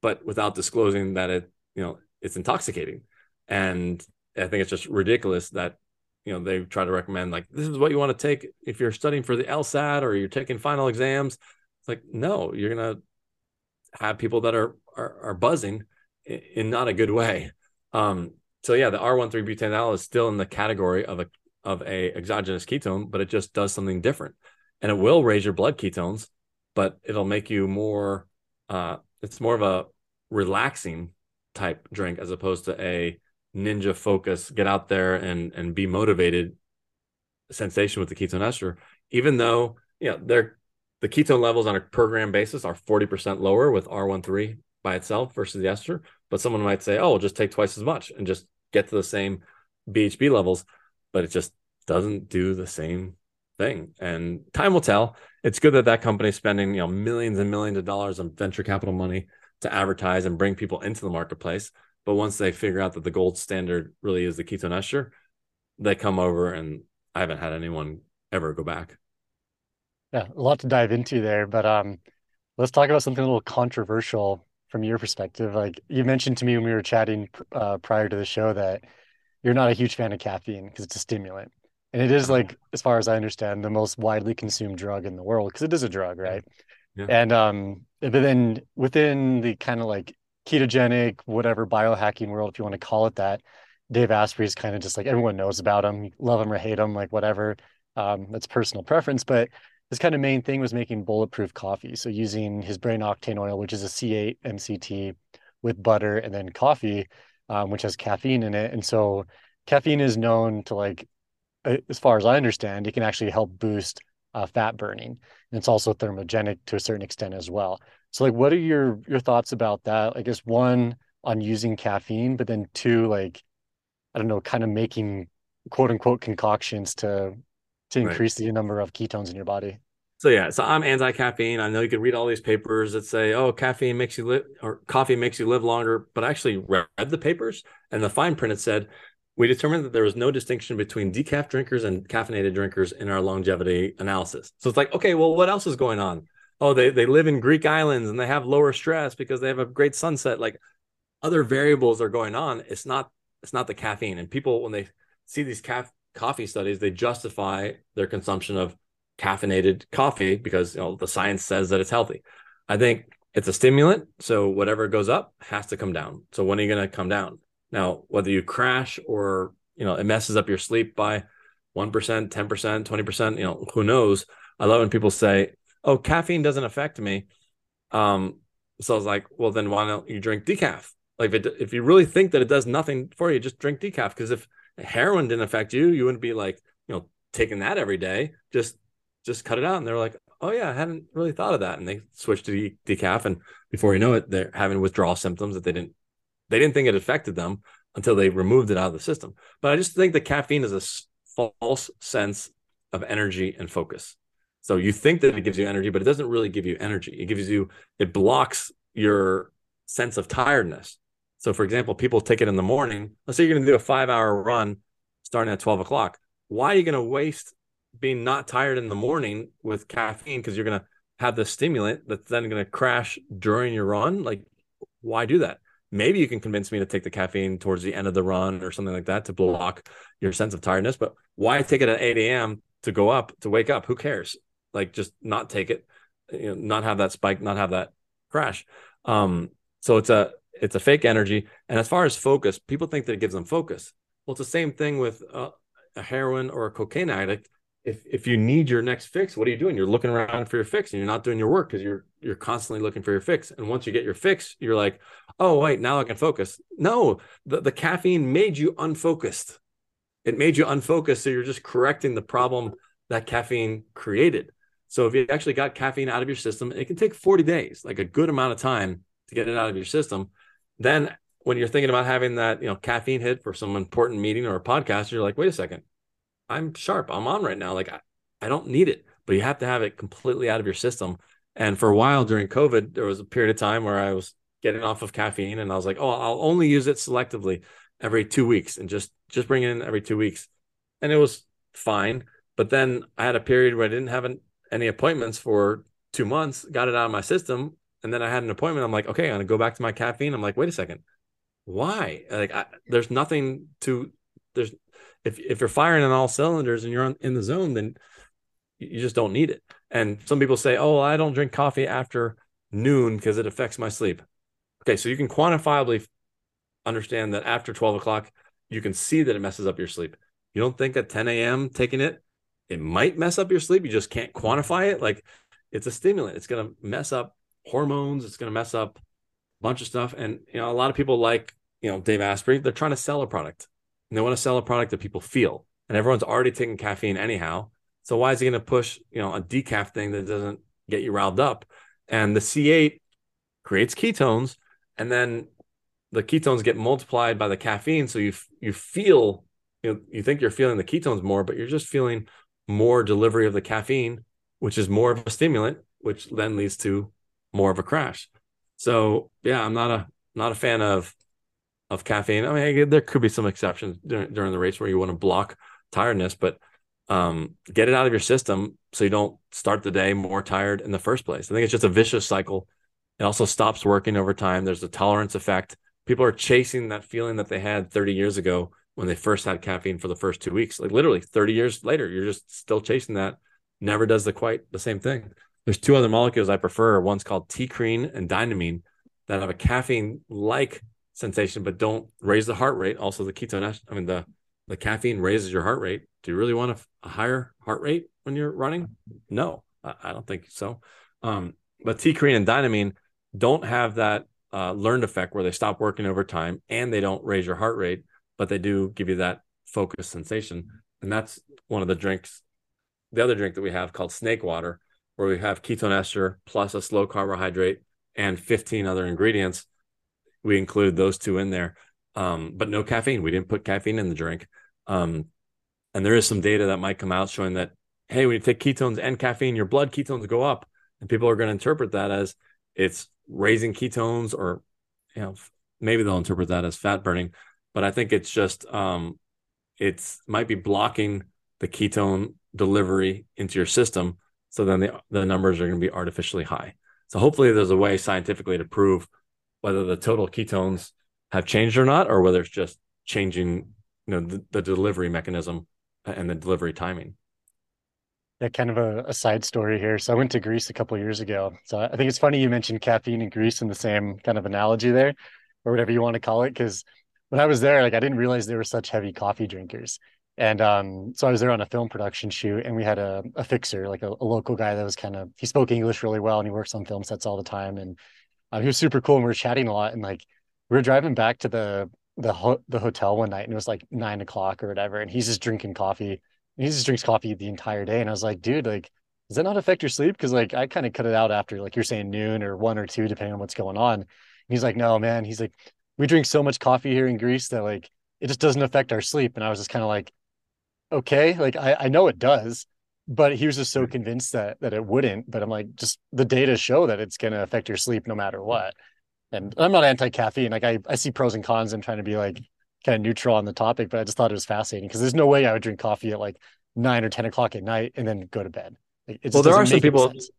but without disclosing that it, you know, it's intoxicating. And I think it's just ridiculous that, you know, they try to recommend like, this is what you want to take if you're studying for the LSAT or you're taking final exams. It's like, no, you're to have people that are, are, are buzzing in, in not a good way. Um, so yeah, the R13-butanediol is still in the category of a of a exogenous ketone, but it just does something different. And it will raise your blood ketones, but it'll make you more uh it's more of a relaxing type drink as opposed to a ninja focus, get out there and and be motivated sensation with the ketone ester, even though you know they're the ketone levels on a per gram basis are 40% lower with R13 by itself versus the ester. But someone might say, oh, just take twice as much and just get to the same BHB levels but it just doesn't do the same thing. And time will tell. It's good that that company is spending you know millions and millions of dollars on venture capital money to advertise and bring people into the marketplace. But once they figure out that the gold standard really is the ketone ester, they come over, and I haven't had anyone ever go back. Yeah, a lot to dive into there, but um, let's talk about something a little controversial from your perspective. Like you mentioned to me when we were chatting uh, prior to the show that you're not a huge fan of caffeine because it's a stimulant. And it is like, as far as I understand, the most widely consumed drug in the world because it is a drug, right? Yeah. And um, but then within the kind of like ketogenic, whatever biohacking world, if you want to call it that, Dave Asprey is kind of just like everyone knows about him, love him or hate him, like whatever. Um, that's personal preference, but his kind of main thing was making bulletproof coffee. So using his brain octane oil, which is a C8 MCT with butter and then coffee um, which has caffeine in it. And so caffeine is known to like, as far as I understand, it can actually help boost uh, fat burning. And it's also thermogenic to a certain extent as well. So like, what are your your thoughts about that? I guess one on using caffeine, but then two, like, I don't know, kind of making quote unquote concoctions to to increase right. the number of ketones in your body. So yeah, so I'm anti-caffeine. I know you can read all these papers that say, "Oh, caffeine makes you live," or "Coffee makes you live longer." But I actually read the papers, and the fine print it said, "We determined that there was no distinction between decaf drinkers and caffeinated drinkers in our longevity analysis." So it's like, okay, well, what else is going on? Oh, they they live in Greek islands and they have lower stress because they have a great sunset. Like other variables are going on. It's not it's not the caffeine. And people when they see these caf- coffee studies, they justify their consumption of caffeinated coffee because you know the science says that it's healthy. I think it's a stimulant, so whatever goes up has to come down. So when are you going to come down? Now, whether you crash or you know it messes up your sleep by one percent, ten percent, twenty percent, you know who knows? I love when people say, "Oh, caffeine doesn't affect me." Um, so I was like, "Well, then why don't you drink decaf?" Like if, it, if you really think that it does nothing for you, just drink decaf. Because if heroin didn't affect you, you wouldn't be like, you know, taking that every day. Just just cut it out. And they're like, oh yeah, I hadn't really thought of that. And they switched to decaf, and before you know it, they're having withdrawal symptoms that they didn't they didn't think it affected them until they removed it out of the system. But I just think that caffeine is a false sense of energy and focus. So you think that it gives you energy, but it doesn't really give you energy. It gives you it blocks your sense of tiredness. So, for example, people take it in the morning. Let's say you're going to do a five hour run starting at 12 o'clock. Why are you going to waste being not tired in the morning with caffeine because you're going to have the stimulant that's then going to crash during your run? Like, why do that? Maybe you can convince me to take the caffeine towards the end of the run or something like that to block your sense of tiredness. But why take it at 8 a.m. to go up, to wake up? Who cares? Like, just not take it, you know, not have that spike, not have that crash. Um, so it's a it's a fake energy. And as far as focus, people think that it gives them focus. Well, it's the same thing with uh, a heroin or a cocaine addict. If if you need your next fix, what are you doing? You're looking around for your fix, and you're not doing your work because you're you're constantly looking for your fix. And once you get your fix, you're like, oh wait, now I can focus. No, the, the caffeine made you unfocused. It made you unfocused, so you're just correcting the problem that caffeine created. So if you actually got caffeine out of your system, it can take 40 days, like a good amount of time to get it out of your system. Then when you're thinking about having that, you know, caffeine hit for some important meeting or a podcast, you're like, wait a second, I'm sharp. I'm on right now. Like I, I don't need it, but you have to have it completely out of your system. And for a while during COVID, there was a period of time where I was getting off of caffeine and I was like, oh, I'll only use it selectively every two weeks and just just bring it in every two weeks. And it was fine. But then I had a period where I didn't have an, any appointments for two months, got it out of my system. And then I had an appointment. I'm like, okay, I'm gonna go back to my caffeine. I'm like, wait a second, why? Like, I, there's nothing to there's if if you're firing on all cylinders and you're on, in the zone, then you just don't need it. And some people say, oh, I don't drink coffee after noon because it affects my sleep. Okay, so you can quantifiably understand that after 12 o'clock, you can see that it messes up your sleep. You don't think at 10 a.m. taking it, it might mess up your sleep. You just can't quantify it. Like it's a stimulant. It's going to mess up hormones. It's going to mess up a bunch of stuff. And you know, a lot of people like you know Dave Asprey. They're trying to sell a product, and they want to sell a product that people feel. And everyone's already taking caffeine anyhow. So why is he going to push you know a decaf thing that doesn't get you riled up? And the C8 creates ketones, and then the ketones get multiplied by the caffeine. So you you feel you know you think you're feeling the ketones more, but you're just feeling more delivery of the caffeine, which is more of a stimulant, which then leads to more of a crash. So yeah, I'm not a not a fan of of caffeine. I mean, there could be some exceptions during, during the race where you want to block tiredness, but um, get it out of your system so you don't start the day more tired in the first place. I think it's just a vicious cycle. It also stops working over time. There's a tolerance effect. People are chasing that feeling that they had 30 years ago when they first had caffeine for the first two weeks. Like literally 30 years later, you're just still chasing that. Never does the quite the same thing. There's two other molecules I prefer. One's called TeaCrine and dynamine that have a caffeine-like sensation, but don't raise the heart rate. Also, the ketone, I mean, the the caffeine raises your heart rate. Do you really want a, a higher heart rate when you're running? No, I, I don't think so. Um, but TeaCrine and dynamine don't have that uh, learned effect where they stop working over time and they don't raise your heart rate, but they do give you that focus sensation. And that's one of the drinks. The other drink that we have called snake water where we have ketone ester plus a slow carbohydrate and 15 other ingredients. We include those two in there, um, but no caffeine. We didn't put caffeine in the drink. Um, and there is some data that might come out showing that, hey, when you take ketones and caffeine, your blood ketones go up. And people are going to interpret that as it's raising ketones, or, you know, maybe they'll interpret that as fat burning. But I think it's just, um, it's might be blocking the ketone delivery into your system so then the, the numbers are going to be artificially high. So hopefully there's a way scientifically to prove whether the total ketones have changed or not, or whether it's just changing, you know, the, the delivery mechanism and the delivery timing. Yeah, kind of a, a, side story here. So I went to Greece a couple years ago. So I think it's funny you mentioned caffeine and Greece in the same kind of analogy there, or whatever you want to call it. Because when I was there, like I didn't realize they were such heavy coffee drinkers. And um, so I was there on a film production shoot, and we had a, a fixer, like a, a local guy that was kind of he spoke English really well, and he works on film sets all the time, and uh, he was super cool. And we were chatting a lot, and like we were driving back to the the ho- the hotel one night, and it was like nine o'clock or whatever, and he's just drinking coffee he just drinks coffee the entire day. And I was like, dude, like, does that not affect your sleep? Because like I kind of cut it out after like you're saying noon or one or two, depending on what's going on. And he's like, no, man. He's like, we drink so much coffee here in Greece that like it just doesn't affect our sleep. And I was just kind of like, okay, like I, I know it does, but he was just so convinced that that it wouldn't. But I'm like, just the data show that it's gonna affect your sleep no matter what. And I'm not anti-caffeine. Like I, I see pros and cons and trying to be like kind of neutral on the topic, but I just thought it was fascinating because there's no way I would drink coffee at like nine or 10 o'clock at night and then go to bed. Like, well, there are some people, sense.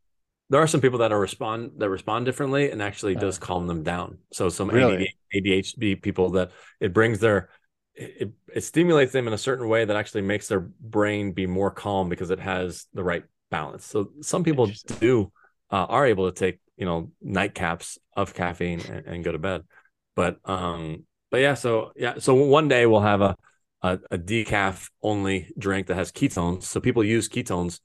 there are some people that are respond, that respond differently and actually does uh, calm them down. So some really? ADHD people that it brings their, it, it stimulates them in a certain way that actually makes their brain be more calm because it has the right balance. So some people do uh, are able to take you know nightcaps of caffeine and, and, go to bed, but um, but yeah, so yeah, so one day we'll have a a, a decaf only drink that has ketones. So people use ketones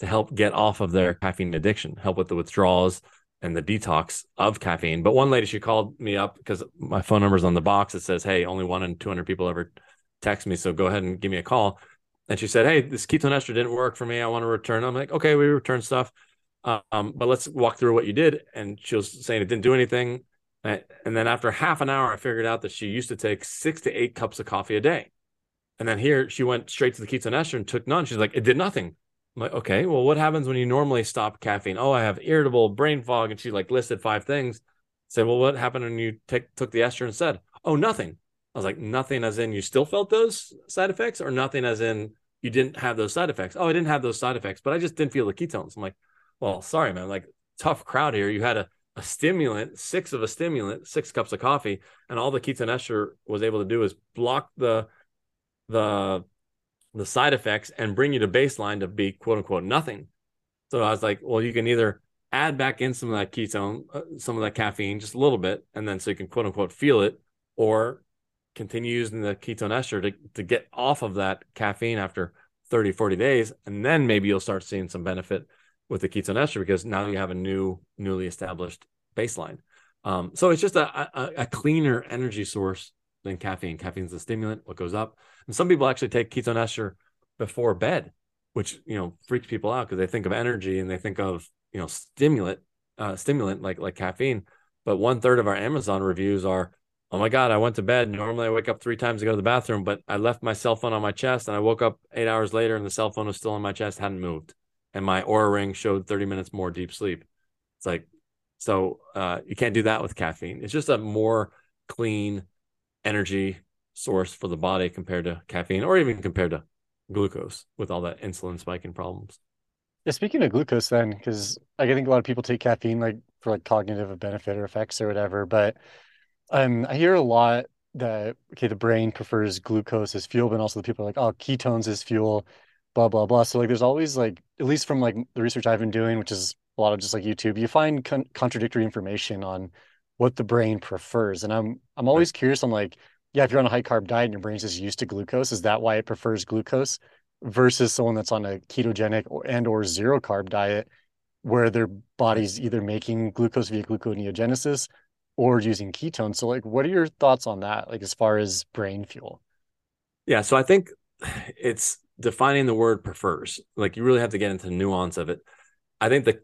to help get off of their caffeine addiction, help with the withdrawals and the detox of caffeine. But one lady, she called me up because my phone number's on the box. It says, Hey, only one in 200 people ever text me. So go ahead and give me a call. And she said, Hey, this ketone ester didn't work for me. I want to return. I'm like, Okay, we return stuff. Um, but let's walk through what you did. And she was saying it didn't do anything. And then after half an hour, I figured out that she used to take six to eight cups of coffee a day. And then here she went straight to the ketone ester and took none. She's like, it did nothing. I'm like, okay, well, what happens when you normally stop caffeine? Oh, I have irritable brain fog. And she like listed five things. Say, well, what happened when you take took the ester and said, Oh, nothing. I was like, nothing as in you still felt those side effects, or nothing as in you didn't have those side effects. Oh, I didn't have those side effects, but I just didn't feel the ketones. I'm like, well, sorry, man. Like, tough crowd here. You had a, a stimulant, six of a stimulant, six cups of coffee, and all the ketone ester was able to do is block the the the side effects and bring you to baseline to be quote unquote nothing. So I was like, well, you can either add back in some of that ketone, uh, some of that caffeine, just a little bit, and then so you can quote unquote feel it, or continue using the ketone ester to, to get off of that caffeine after 30, 40 days. And then maybe you'll start seeing some benefit with the ketone ester because now you have a new, newly established baseline. Um, so it's just a, a, a cleaner energy source than caffeine. Caffeine's a stimulant, what goes up. And some people actually take ketone ester before bed, which you know freaks people out because they think of energy and they think of you know stimulant, uh, stimulant like like caffeine. But one third of our Amazon reviews are, oh my god, I went to bed. Normally I wake up three times to go to the bathroom, but I left my cell phone on my chest and I woke up eight hours later and the cell phone was still on my chest, hadn't moved, and my Oura ring showed thirty minutes more deep sleep. It's like, so uh, you can't do that with caffeine. It's just a more clean energy source for the body compared to caffeine or even compared to glucose with all that insulin spiking problems. Yeah, speaking of glucose then, because I think a lot of people take caffeine like for like cognitive benefit or effects or whatever, but um I hear a lot that okay, the brain prefers glucose as fuel, but also the people are like, oh, ketones is fuel, blah blah blah. So like there's always like at least from like the research I've been doing, which is a lot of just like YouTube, you find con- contradictory information on what the brain prefers. And I'm I'm always curious on like, yeah, if you're on a high carb diet and your brain's just used to glucose, is that why it prefers glucose versus someone that's on a ketogenic or, and or zero carb diet where their body's either making glucose via gluconeogenesis or using ketones. So like what are your thoughts on that, like as far as brain fuel? Yeah, so I think it's defining the word prefers. Like you really have to get into the nuance of it. I think the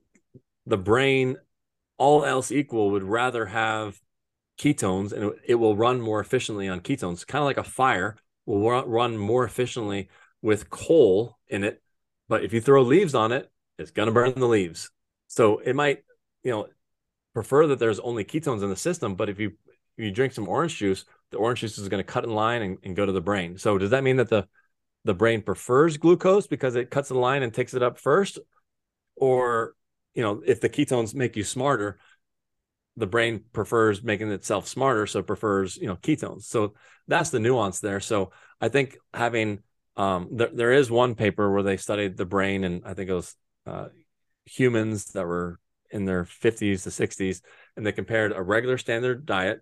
the brain all else equal would rather have ketones and it will run more efficiently on ketones. Kind of like a fire will run more efficiently with coal in it but if you throw leaves on it it's going to burn the leaves. So it might you know prefer that there's only ketones in the system but if you if you drink some orange juice the orange juice is going to cut in line and, and go to the brain. So does that mean that the the brain prefers glucose because it cuts the line and takes it up first? Or you know, if the ketones make you smarter, the brain prefers making itself smarter, so it prefers you know ketones. So that's the nuance there. So I think having um, there there is one paper where they studied the brain, and I think it was uh, humans that were in their 50s to 60s, and they compared a regular standard diet,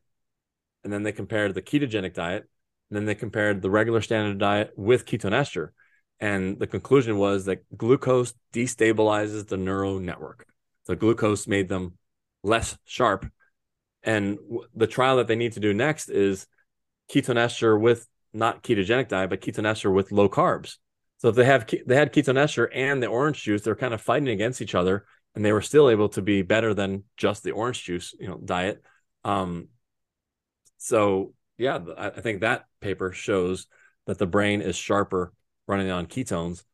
and then they compared the ketogenic diet, and then they compared the regular standard diet with ketone ester. And the conclusion was that glucose destabilizes the neural network. The glucose made them less sharp. And the trial that they need to do next is ketone ester with not ketogenic diet, but ketone ester with low carbs. So if they have they had ketone ester and the orange juice, they're kind of fighting against each other, and they were still able to be better than just the orange juice, you know, diet. Um, so yeah, I, I think that paper shows that the brain is sharper running on ketones,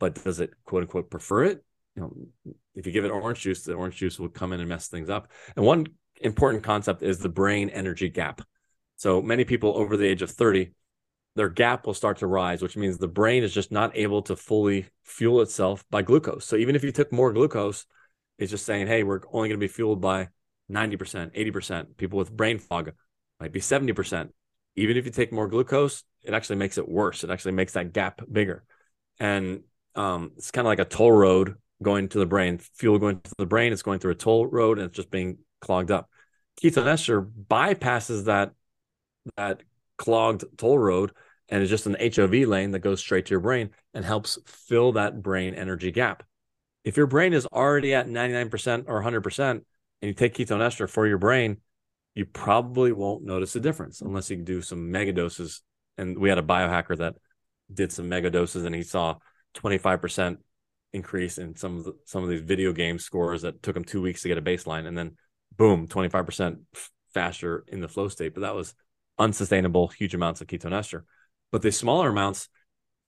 but does it quote unquote prefer it? You know, if you give it orange juice, the orange juice will come in and mess things up. And one important concept is the brain energy gap. So many people over the age of 30, their gap will start to rise, which means the brain is just not able to fully fuel itself by glucose. So even if you took more glucose, it's just saying, hey, we're only going to be fueled by 90%, 80%. People with brain fog might be 70%. Even if you take more glucose, it actually makes it worse. It actually makes that gap bigger. And um, it's kind of like a toll road going to the brain, fuel going to the brain. It's going through a toll road and it's just being clogged up. Ketone ester bypasses that that clogged toll road and it's just an HOV lane that goes straight to your brain and helps fill that brain energy gap. If your brain is already at 99% or 100% and you take ketone ester for your brain, you probably won't notice a difference unless you do some mega doses. And we had a biohacker that did some mega doses and he saw 25% increase in some of the, some of these video game scores that took him two weeks to get a baseline. And then boom 25% faster in the flow state. But that was unsustainable huge amounts of ketone ester but the smaller amounts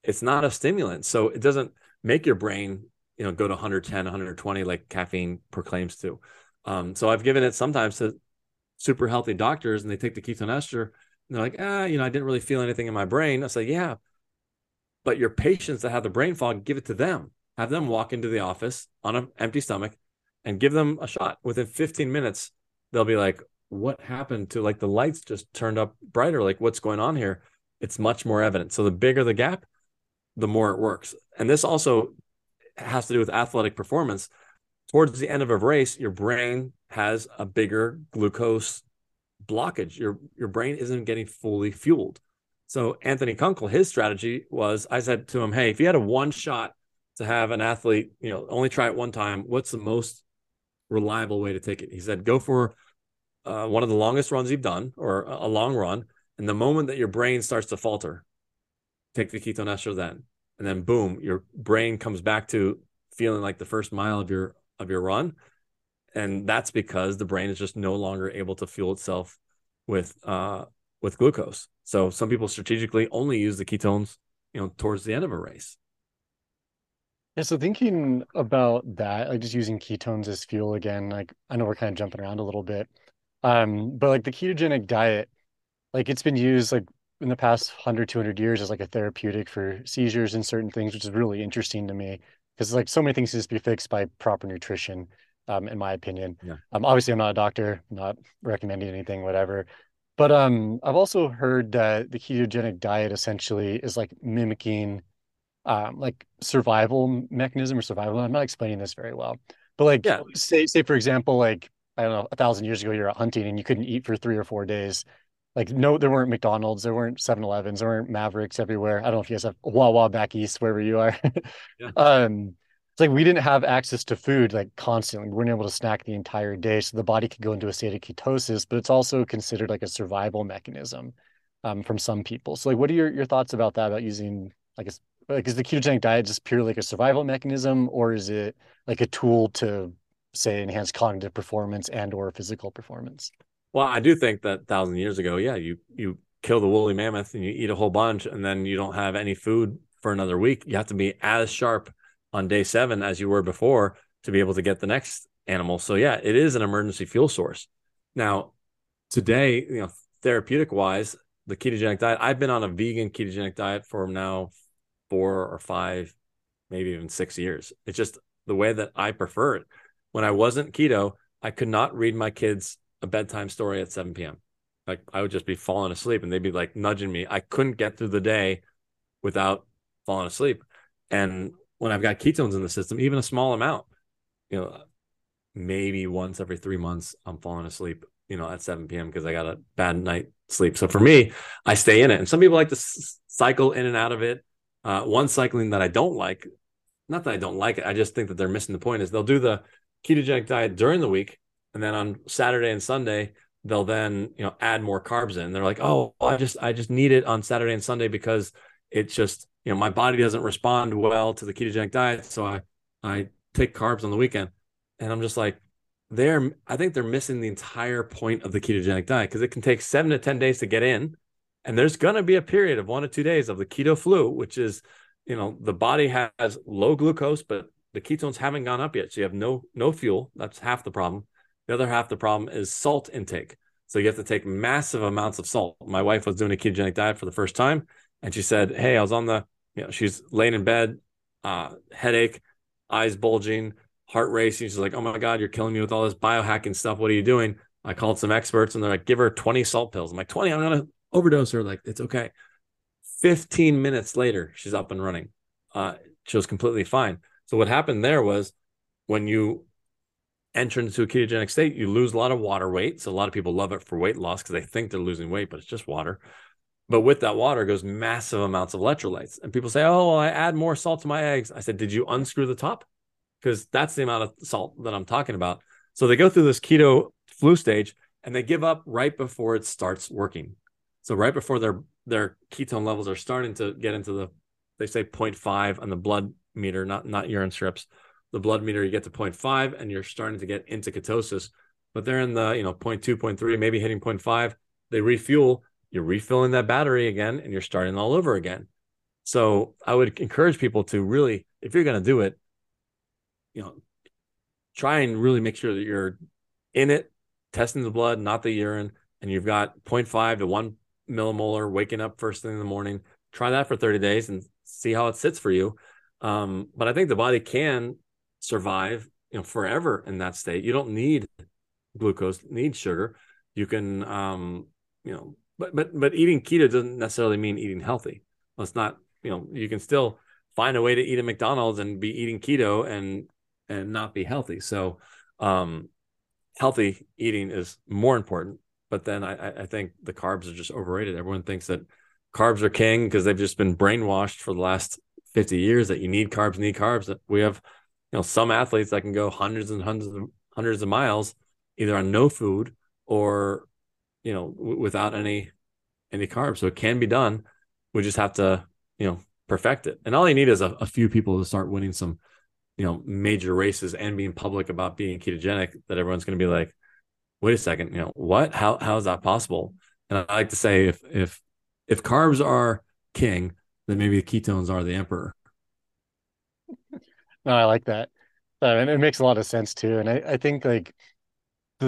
it's not a stimulant. So it doesn't make your brain you know go to 110 120 like caffeine proclaims to. Um, so i've given it sometimes to super healthy doctors and they take the ketone ester and they're like ah you know i didn't really feel anything in my brain. I say yeah but your patients that have the brain fog give it to them. Have them walk into the office on an empty stomach and give them a shot. Within 15 minutes they'll be like what happened to like the lights just turned up brighter? Like what's going on here it's much more evident. So the bigger the gap the more it works. And this also has to do with athletic performance. Towards the end of a race your brain has a bigger glucose blockage. Your your brain isn't getting fully fueled. So anthony kunkel his strategy was i said to him hey if you had a one shot to have an athlete you know only try it one time what's the most reliable way to take it? He said go for uh, one of the longest runs you've done or a long run. And the moment that your brain starts to falter take the ketone ester then. And then boom your brain comes back to feeling like the first mile of your of your run and that's because the brain is just no longer able to fuel itself with uh with glucose. So some people strategically only use the ketones you know towards the end of a race. Yeah so thinking about that like just using ketones as fuel again like i know we're kind of jumping around a little bit um but like the ketogenic diet like it's been used like in the past 100 200 years as like a therapeutic for seizures and certain things which is really interesting to me because like so many things can just be fixed by proper nutrition um in my opinion. Yeah. Um obviously i'm not a doctor I'm not recommending anything whatever. But um i've also heard that the ketogenic diet essentially is like mimicking um like survival mechanism or survival. I'm not explaining this very well. But like yeah. say say for example like i don't know a thousand years ago you're out hunting and you couldn't eat for three or four days. Like no there weren't mcdonald's there weren't 7-elevens there weren't mavericks everywhere. I don't know if you guys have wawa back east wherever you are. Yeah. Um it's like we didn't have access to food like constantly. We weren't able to snack the entire day so the body could go into a state of ketosis but it's also considered like a survival mechanism um, from some people. So like what are your, your thoughts about that about using like a like is the ketogenic diet just purely like a survival mechanism or is it like a tool to say enhance cognitive performance and or physical performance? Well i do think that thousand years ago yeah you you kill the woolly mammoth and you eat a whole bunch and then you don't have any food for another week. You have to be as sharp on day seven as you were before to be able to get the next animal so yeah it is an emergency fuel source now today you know therapeutic wise the ketogenic diet i've been on a vegan ketogenic diet for now four or five, maybe even six years. It's just the way that I prefer it. When I wasn't keto, I could not read my kids a bedtime story at 7 p.m. Like I would just be falling asleep and they'd be like nudging me. I couldn't get through the day without falling asleep. And when I've got ketones in the system, even a small amount, you know, maybe once every three months, I'm falling asleep, you know, at 7 p.m. because I got a bad night sleep. So for me, I stay in it. And some people like to s- cycle in and out of it. Uh, one cycling that I don't like, not that I don't like it, I just think that they're missing the point is they'll do the ketogenic diet during the week, and then on Saturday and Sunday they'll then you know add more carbs in. They're like, oh, I just I just need it on Saturday and Sunday because it's just you know, my body doesn't respond well to the ketogenic diet, so I I take carbs on the weekend. And I'm just like, they're I think they're missing the entire point of the ketogenic diet because it can take seven to 10 days to get in. And there's gonna be a period of one to two days of the keto flu, which is, you know, the body has low glucose, but the ketones haven't gone up yet. So you have no no fuel. That's half the problem. The other half the problem is salt intake. So you have to take massive amounts of salt. My wife was doing a ketogenic diet for the first time, and she said, "Hey, I was on the, you know, she's laying in bed, uh, headache, eyes bulging, heart racing. She's like, "Oh my god, you're killing me with all this biohacking stuff. What are you doing?" I called some experts, and they're like, "Give her 20 salt pills." I'm like, "20? I'm gonna overdose her." Like, it's okay. 15 minutes later, she's up and running. Uh, she was completely fine. So what happened there was when you enter into a ketogenic state, you lose a lot of water weight. So a lot of people love it for weight loss because they think they're losing weight, but it's just water. But with that water goes massive amounts of electrolytes. And people say, oh, well, I add more salt to my eggs. I said, did you unscrew the top? Because that's the amount of salt that I'm talking about. So they go through this keto flu stage and they give up right before it starts working. So right before their their ketone levels are starting to get into the they say 0.5 on the blood meter, not not urine strips. The blood meter, you get to 0.5 and you're starting to get into ketosis. But they're in the, you know, 0.2, 0.3, maybe hitting 0.5. They refuel, you're refilling that battery again and you're starting all over again. So I would encourage people to really, if you're going to do it, you know, try and really make sure that you're in it, testing the blood, not the urine, and you've got 0.5 to 1 millimolar waking up first thing in the morning. Try that for 30 days and see how it sits for you. Um, but I think the body can survive, you know, forever in that state. You don't need glucose, need sugar. You can, um, you know, but but but eating keto doesn't necessarily mean eating healthy. It's not, you know, you can still find a way to eat at McDonald's and be eating keto and and not be healthy. So, um, healthy eating is more important. But then I, I think the carbs are just overrated. Everyone thinks that carbs are king because they've just been brainwashed for the last 50 years that you need carbs, need carbs. We have, you know, some athletes that can go hundreds and hundreds of hundreds of miles either on no food or, you know, w- without any any carbs. So it can be done. We just have to, you know, perfect it. And all you need is a, a few people to start winning some, you know, major races and being public about being ketogenic that everyone's going to be like, wait a second, you know, what? How how is that possible? And I like to say if if if carbs are king, then maybe the ketones are the emperor. No, I like that. Uh, and it makes a lot of sense too. And I, I think like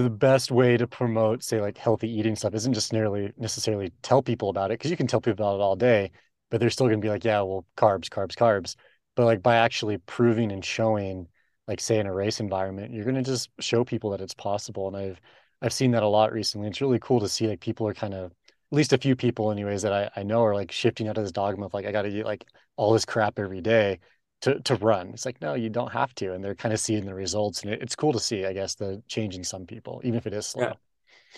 the best way to promote, say, like healthy eating stuff isn't just nearly necessarily tell people about it because you can tell people about it all day, but they're still going to be like, yeah, well, carbs, carbs, carbs. But like by actually proving and showing, like say in a race environment, you're going to just show people that it's possible. And I've I've seen that a lot recently. It's really cool to see like people are kind of at least a few people anyways that I, I know are like shifting out of this dogma of like I got to eat like all this crap every day to to run. It's like no, you don't have to, and they're kind of seeing the results, and it, it's cool to see. I guess the change in some people, even if it is slow. Yeah.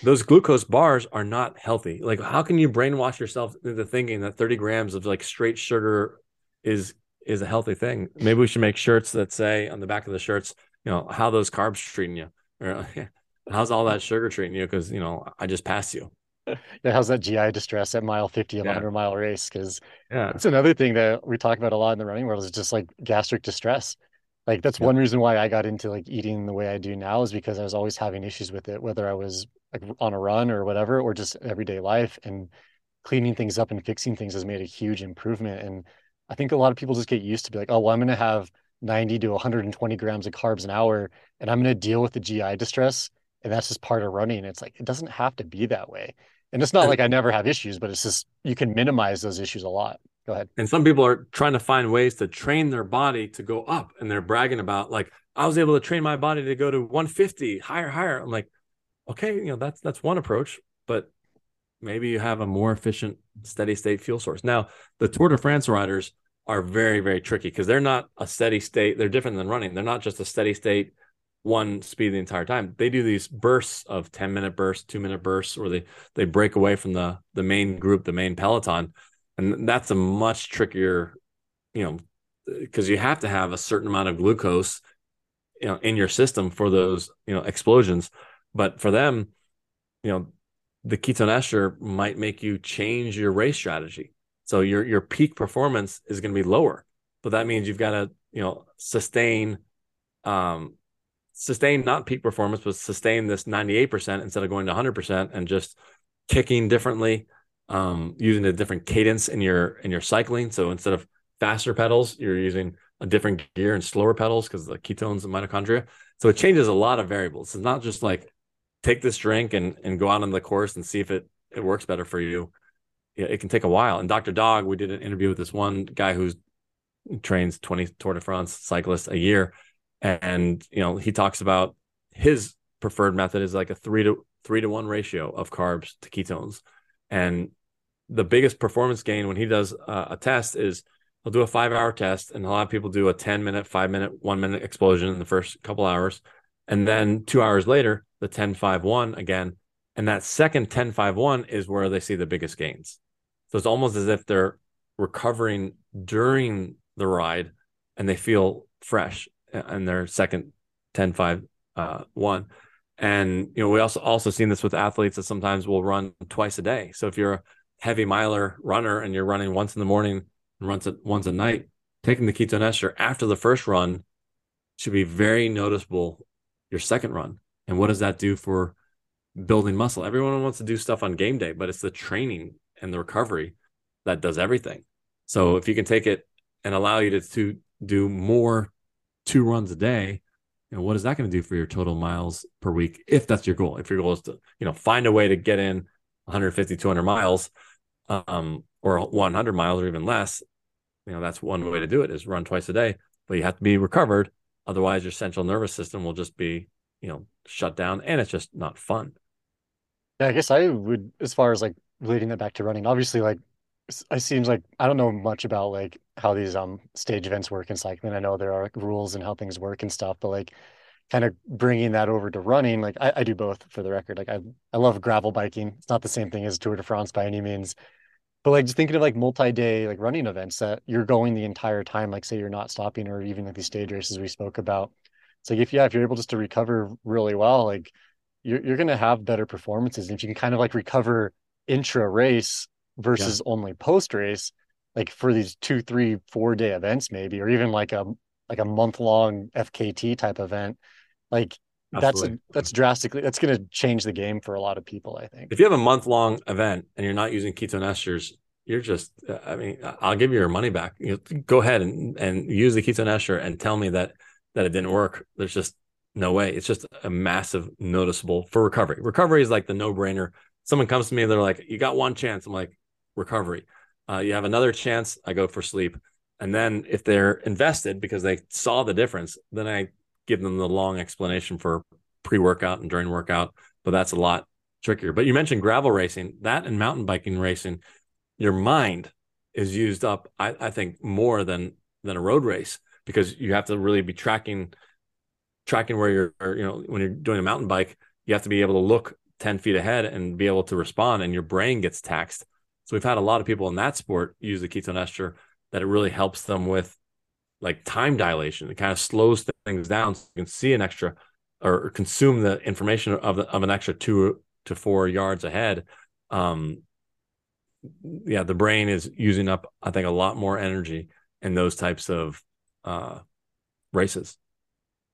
Those glucose bars are not healthy. Like, how can you brainwash yourself into thinking that 30 grams of like straight sugar is is a healthy thing? Maybe we should make shirts that say on the back of the shirts, you know, how those carbs treating you, or how's all that sugar treating you? Because you know, I just passed you yeah, how's that GI distress at mile 50 of a 100 mile race? Because yeah. it's another thing that we talk about a lot in the running world is just like gastric distress. Like that's yeah. one reason why I got into like eating the way I do now is because I was always having issues with it, whether I was like on a run or whatever, or just everyday life. And cleaning things up and fixing things has made a huge improvement. And I think a lot of people just get used to be like, oh, well, I'm going to have 90 to 120 grams of carbs an hour, and I'm going to deal with the GI distress, and that's just part of running. It's like it doesn't have to be that way. And it's not like I never have issues, but it's just you can minimize those issues a lot. Go ahead. And some people are trying to find ways to train their body to go up, and they're bragging about like I was able to train my body to go to 150 higher, higher. I'm like, okay, you know that's that's one approach, but maybe you have a more efficient steady state fuel source. Now, the Tour de France riders are very very tricky because they're not a steady state. They're different than running. They're not just a steady state one speed the entire time. They do these bursts of 10 minute bursts, two minute bursts, where they they break away from the the main group, the main peloton. And that's a much trickier, you know, because you have to have a certain amount of glucose, you know, in your system for those, you know, explosions. But for them, you know, the ketone ester might make you change your race strategy. So your your peak performance is going to be lower. But that means you've got to, you know, sustain um sustain not peak performance, but sustain this 98% instead of going to 100% and just kicking differently, um, using a different cadence in your in your cycling. So instead of faster pedals, you're using a different gear and slower pedals because the ketones and mitochondria. So it changes a lot of variables. It's not just like take this drink and and go out on the course and see if it it works better for you. Yeah, It can take a while. And Dr. Dog, we did an interview with this one guy who's trains 20 Tour de France cyclists a year. And, you know, he talks about his preferred method is like a three to three to one ratio of carbs to ketones. And the biggest performance gain when he does uh, a test is he'll do a five hour test and a lot of people do a 10 minute, five minute, one minute explosion in the first couple hours. And then two hours later, the 10 5 1 again. And that second 10 5 1 is where they see the biggest gains. So it's almost as if they're recovering during the ride and they feel fresh in their second 10 5 uh, 1 and you know we also also seen this with athletes that sometimes will run twice a day. So if you're a heavy miler runner and you're running once in the morning and runs at once at night taking the ketone ester after the first run should be very noticeable your second run. And what does that do for building muscle? Everyone wants to do stuff on game day but it's the training and the recovery that does everything. So if you can take it and allow you to, to do more two runs a day, And what is that going to do for your total miles per week? If that's your goal, if your goal is to, you know, find a way to get in 150, 200 miles, um, or 100 miles or even less, you know, that's one way to do it is run twice a day, but you have to be recovered. Otherwise your central nervous system will just be, you know, shut down and it's just not fun. Yeah, I guess I would, as far as like relating that back to running, obviously like it seems like I don't know much about like how these um stage events work in cycling. I know there are like, rules and how things work and stuff, but like kind of bringing that over to running, like I, I do both for the record. Like I I love gravel biking. It's not the same thing as Tour de France by any means, but like just thinking of like multi-day like running events that you're going the entire time. Like say you're not stopping, or even like these stage races we spoke about. It's like if yeah, if you're able just to recover really well, like you're you're gonna have better performances. And if you can kind of like recover intra race versus yeah. only post race like for these two three four day events maybe or even like a like a month long fkt type event like Absolutely. that's a, that's drastically that's going to change the game for a lot of people i think. If you have a month long event and you're not using ketone esters you're just uh, i mean i'll give you your money back. You know, go ahead and and use the ketone ester and tell me that that it didn't work. There's just no way. It's just a massive noticeable for recovery. Recovery is like the no brainer someone comes to me and they're like you got one chance. I'm like recovery. Uh, you have another chance. I go for sleep. And then if they're invested because they saw the difference, then I give them the long explanation for pre workout and during workout. But that's a lot trickier. But you mentioned gravel racing, that and mountain biking racing, your mind is used up, I, I think, more than than a road race because you have to really be tracking tracking where you're you know when you're doing a mountain bike you have to be able to look 10 feet ahead and be able to respond and your brain gets taxed so we've had a lot of people in that sport use the ketone ester that it really helps them with like time dilation. It kind of slows things down so you can see an extra or consume the information of the, of an extra two to four yards ahead. Um, yeah, the brain is using up, I think, a lot more energy in those types of uh, races.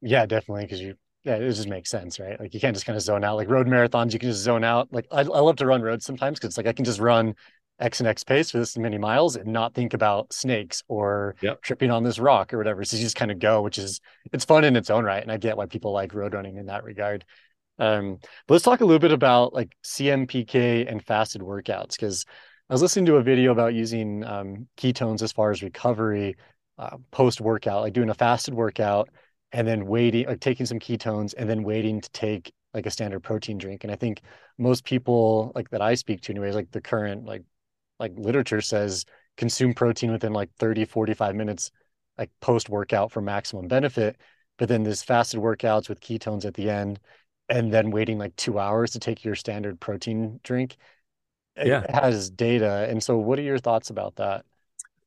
Yeah, definitely. Because you, yeah, it just makes sense, right? Like you can't just kind of zone out. Like road marathons, you can just zone out. Like I, I love to run roads sometimes because it's like I can just run X and X pace for this many miles and not think about snakes or yep. tripping on this rock or whatever. So you just kind of go, which is it's fun in its own right. And I get why people like road running in that regard. Um, but let's talk a little bit about like AMPK and fasted workouts because I was listening to a video about using um, ketones as far as recovery uh, post workout, like doing a fasted workout and then waiting, like taking some ketones and then waiting to take like a standard protein drink. And I think most people like that I speak to anyways, like the current like like literature says consume protein within like 30 45 minutes like post workout for maximum benefit. But then this fasted workouts with ketones at the end and then waiting like two hours to take your standard protein drink. Yeah. has data. And so what are your thoughts about that?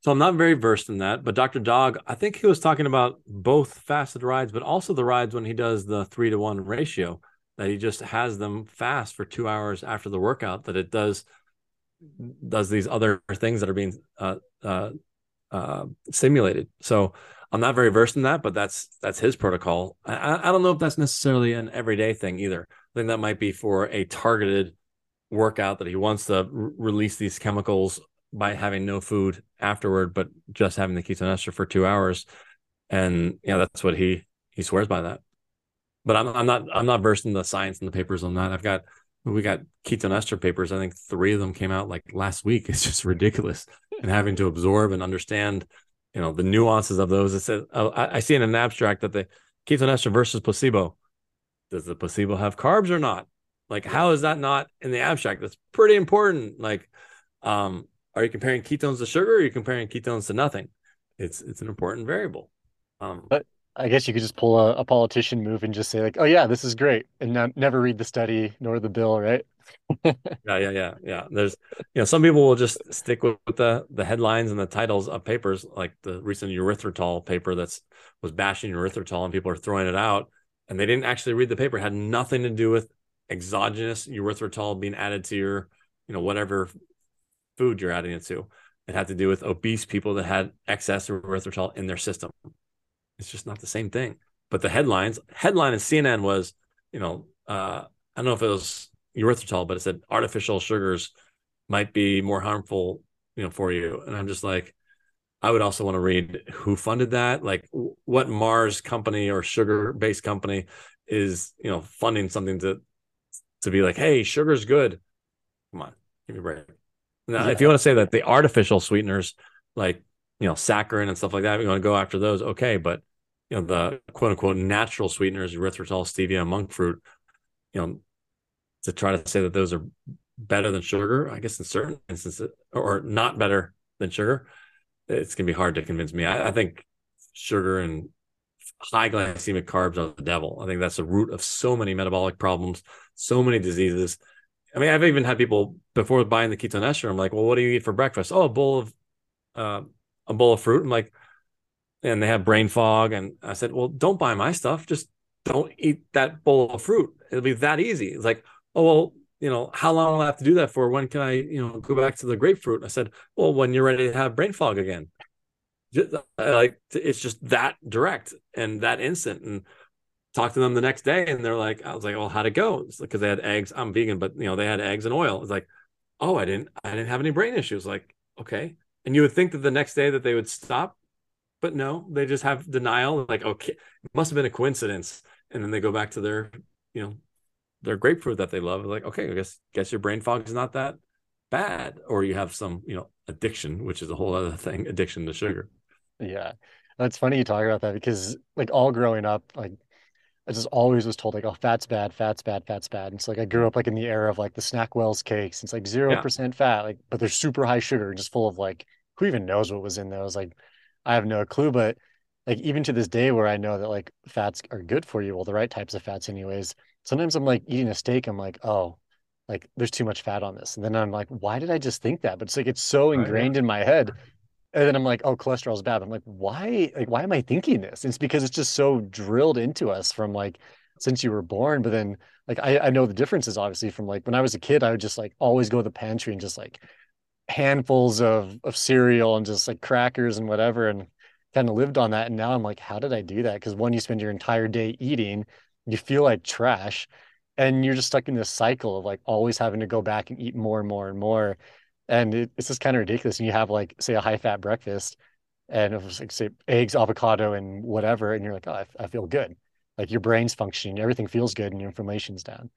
So i'm not very versed in that but dr dog i think he was talking about both fasted rides but also the rides when he does the three to one ratio that he just has them fast for two hours after the workout that it does does these other things that are being uh, uh, uh, simulated. So I'm not very versed in that, but that's that's his protocol. I, I don't know if that's necessarily an everyday thing either. I think that might be for a targeted workout that he wants to r- release these chemicals by having no food afterward, but just having the ketone ester for two hours. And yeah, that's what he he swears by that. But I'm I'm not I'm not versed in the science and the papers on that. I've got we got ketone ester papers. I think three of them came out like last week. It's just ridiculous, and having to absorb and understand, you know, the nuances of those. It says I, I see in an abstract that the ketone ester versus placebo. Does the placebo have carbs or not? Like, how is that not in the abstract? That's pretty important. Like, um, are you comparing ketones to sugar? Or are you comparing ketones to nothing? It's it's an important variable. Um, but I guess you could just pull a, a, politician move and just say like, "Oh yeah, this is great," and never read the study nor the bill, right? yeah, yeah, yeah, yeah. There's, you know, some people will just stick with, with, the the headlines and the titles of papers, like the recent erythritol paper that's was bashing erythritol, and people are throwing it out, and they didn't actually read the paper. It had nothing to do with exogenous erythritol being added to your, you know, whatever food you're adding it to. It had to do with obese people that had excess erythritol in their system. It's just not the same thing. But the headlines, headline in CNN was, you know, uh, I don't know if it was erythritol, but it said artificial sugars might be more harmful, you know, for you. And I'm just like, I would also want to read who funded that, like what Mars company or sugar based company is, you know, funding something to to be like, hey, sugar's good. Come on, give me a break. Now, yeah. if you want to say that the artificial sweeteners, like you know, saccharin and stuff like that, we want to go after those, okay. But you know, the quote unquote natural sweeteners, erythritol, stevia, monk fruit, you know, to try to say that those are better than sugar, I guess in certain instances, or not better than sugar, it's gonna be hard to convince me. I, I think sugar and high glycemic carbs are the devil. I think that's the root of so many metabolic problems, so many diseases. I mean, I've even had people before buying the ketone ester. I'm like, well, what do you eat for breakfast? Oh, a bowl of uh, a bowl of fruit. I'm like, and they have brain fog. And I said, well, don't buy my stuff. Just don't eat that bowl of fruit. It'll be that easy. It's like, oh, well, you know, how long will I have to do that for? When can I, you know, go back to the grapefruit? I said, well, when you're ready to have brain fog again. Just, uh, like it's just that direct and that instant. And talk to them the next day, and they're like, I was like, well, how'd it go? Because they had eggs. I'm vegan, but you know, they had eggs and oil. It's like, oh, I didn't, I didn't have any brain issues. Like, okay, and you would think that the next day that they would stop, but no, they just have denial. Like, okay, it must have been a coincidence. And then they go back to their, you know, their grapefruit that they love. Like, okay, I guess guess your brain fog is not that bad, or you have some, you know, addiction, which is a whole other thing, addiction to sugar. Yeah, that's funny you talk about that because like all growing up, like I just always was told like, oh, fat's bad, fat's bad, fat's bad. And so like I grew up like in the era of like the Snackwell's cakes. It's like zero yeah. percent fat, like but they're super high sugar and just full of like who even knows what was in those? Like I have no clue. But like even to this day where I know that like fats are good for you, well, the right types of fats anyways. Sometimes I'm like eating a steak, I'm like, oh, like there's too much fat on this. And then I'm like, why did I just think that? But it's like it's so oh, ingrained in my head and then I'm like, oh, cholesterol is bad. I'm like, why? Like, why am I thinking this? And it's because it's just so drilled into us from like since you were born. But then, like, I, I know the differences obviously from like when I was a kid, I would just like always go to the pantry and just like handfuls of of cereal and just like crackers and whatever, and kind of lived on that. And now I'm like, how did I do that? Because one, you spend your entire day eating, you feel like trash, and you're just stuck in this cycle of like always having to go back and eat more and more and more and it, it's just kind of ridiculous. And you have like say a high fat breakfast, and it was like say eggs, avocado, and whatever, and you're like, oh, I, I feel good. Like your brain's functioning, everything feels good, and your inflammation's down.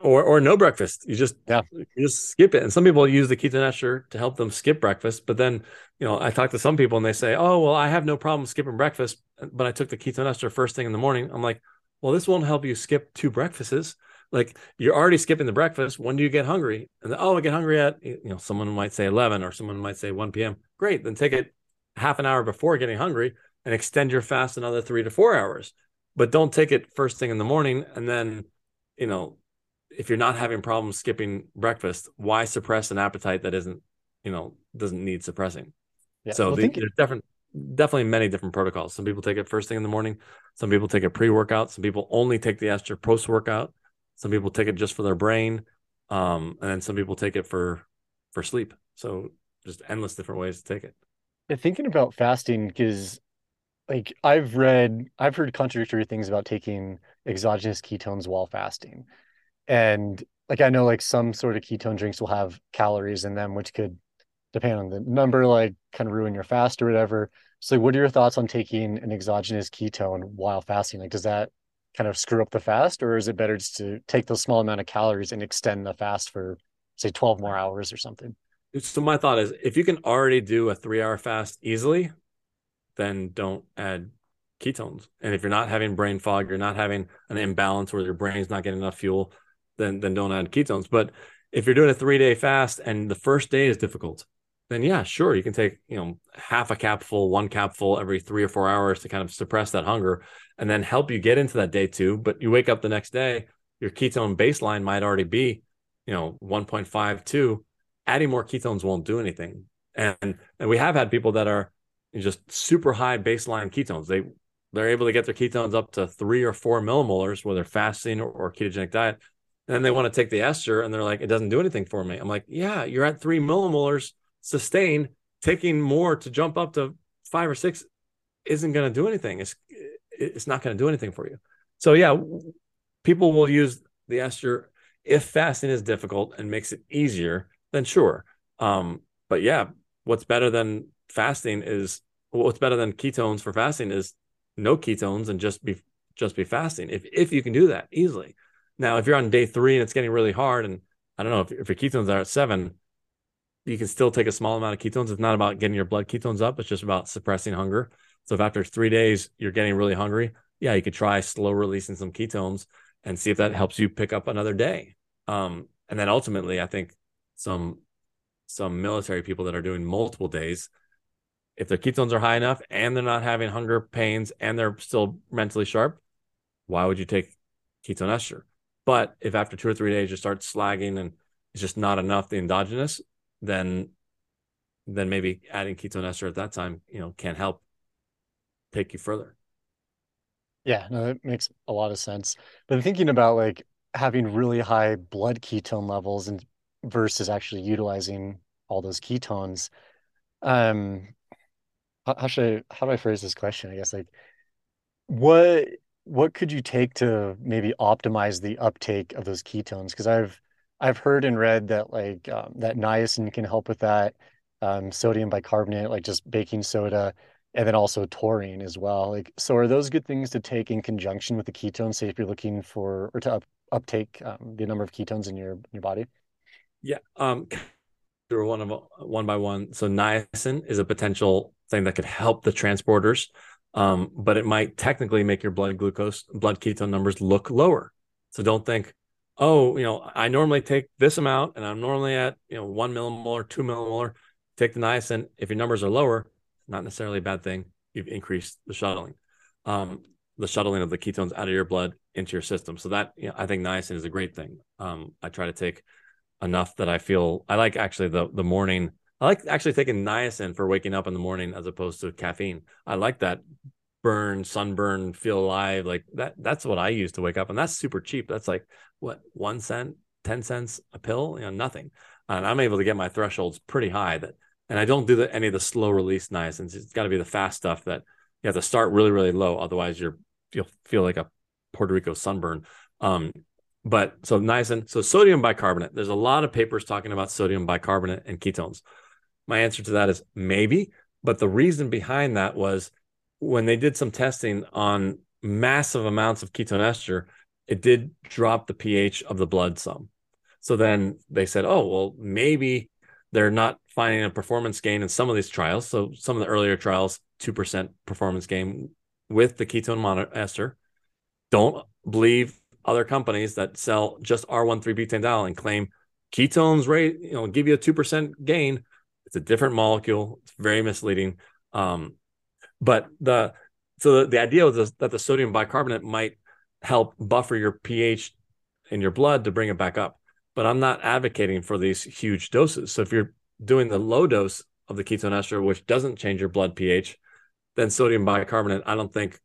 Or or no breakfast. You just yeah, you just skip it. And some people use the ester to help them skip breakfast. But then you know, I talk to some people and they say, oh well, I have no problem skipping breakfast, but I took the ester first thing in the morning. I'm like, well, this won't help you skip two breakfasts like you're already skipping the breakfast. When do you get hungry? And oh, I get hungry at you know someone might say 11 or someone might say 1 p.m. Great, then take it half an hour before getting hungry and extend your fast another three to four hours. But don't take it first thing in the morning and then you know if you're not having problems skipping breakfast, why suppress an appetite that isn't you know doesn't need suppressing? Yeah, so well, the, there's different definitely many different protocols. Some people take it first thing in the morning. Some people take it pre-workout. Some people only take the ester post-workout. Some people take it just for their brain, um, and then some people take it for for sleep. So just endless different ways to take it. Yeah, thinking about fasting, because like I've read, I've heard contradictory things about taking exogenous ketones while fasting. And like I know like some sort of ketone drinks will have calories in them, which could depend on the number, like kind of ruin your fast or whatever. So what are your thoughts on taking an exogenous ketone while fasting? Like, does that kind of screw up the fast, or is it better just to take those small amount of calories and extend the fast for say 12 more hours or something? So my thought is if you can already do a three hour fast easily, then don't add ketones. And if you're not having brain fog, you're not having an imbalance where your brain's not getting enough fuel, then then don't add ketones. But if you're doing a three day fast and the first day is difficult, then yeah, sure, you can take you know half a capful, one capful every three or four hours to kind of suppress that hunger, and then help you get into that day two. But you wake up the next day, your ketone baseline might already be you know 1.52. Adding more ketones won't do anything. And and we have had people that are just super high baseline ketones. They they're able to get their ketones up to three or four millimolars, whether fasting or, or ketogenic diet. And then they want to take the ester and they're like, it doesn't do anything for me. I'm like, yeah, you're at three millimolars sustained. taking more to jump up to five or six isn't going to do anything. It's it's not going to do anything for you. So yeah, people will use the ester if fasting is difficult and makes it easier. Then sure. Um, but yeah, what's better than fasting is what's better than ketones for fasting is no ketones and just be just be fasting. If if you can do that easily. Now, if you're on day three and it's getting really hard, and I don't know if, if your ketones are at seven, you can still take a small amount of ketones. It's not about getting your blood ketones up. It's just about suppressing hunger. So if after three days you're getting really hungry, yeah, you could try slow releasing some ketones and see if that helps you pick up another day. Um, and then ultimately, I think some some military people that are doing multiple days, if their ketones are high enough and they're not having hunger pains and they're still mentally sharp, why would you take ketone ester? But if after two or three days you start slagging and it's just not enough the endogenous, then then maybe adding ketone ester at that time, you know, can help take you further. Yeah, no, that makes a lot of sense. But thinking about like having really high blood ketone levels and versus actually utilizing all those ketones, um, how, should I, how do I phrase this question? I guess like what what could you take to maybe optimize the uptake of those ketones? Because I've I've heard and read that like um, that niacin can help with that, um, sodium bicarbonate, like just baking soda, and then also taurine as well. Like, so are those good things to take in conjunction with the ketones? Say if you're looking for or to up, uptake um, the number of ketones in your in your body. Yeah, um, through one of one by one. So niacin is a potential thing that could help the transporters, um, but it might technically make your blood glucose, blood ketone numbers look lower. So don't think oh, you know, I normally take this amount and I'm normally at, you know, one millimolar, two millimolar, take the niacin. If your numbers are lower, not necessarily a bad thing. You've increased the shuttling, um, the shuttling of the ketones out of your blood into your system. So that, you know, I think niacin is a great thing. Um, I try to take enough that I feel I like actually the, the morning. I like actually taking niacin for waking up in the morning as opposed to caffeine. I like that burn, sunburn, feel alive. Like that, that's what I use to wake up. And that's super cheap. That's like what, one cent, 10 cents a pill, you know, nothing. And I'm able to get my thresholds pretty high that, and I don't do the, any of the slow release niacins. It's got to be the fast stuff that you have to start really, really low. Otherwise you're, you'll feel like a Puerto Rico sunburn. Um, but so niacin, so sodium bicarbonate, there's a lot of papers talking about sodium bicarbonate and ketones. My answer to that is maybe, but the reason behind that was when they did some testing on massive amounts of ketone ester, it did drop the pH of the blood some. So then they said, oh, well, maybe they're not finding a performance gain in some of these trials. So some of the earlier trials, 2% performance gain with the ketone monoester. Don't believe other companies that sell just R13-butanediol and claim ketones rate, you know, give you a 2% gain. It's a different molecule. It's very misleading. Um, but the so the, the idea was that the sodium bicarbonate might help buffer your pH in your blood to bring it back up. But I'm not advocating for these huge doses. So if you're doing the low dose of the ketone ester, which doesn't change your blood pH, then sodium bicarbonate, I don't think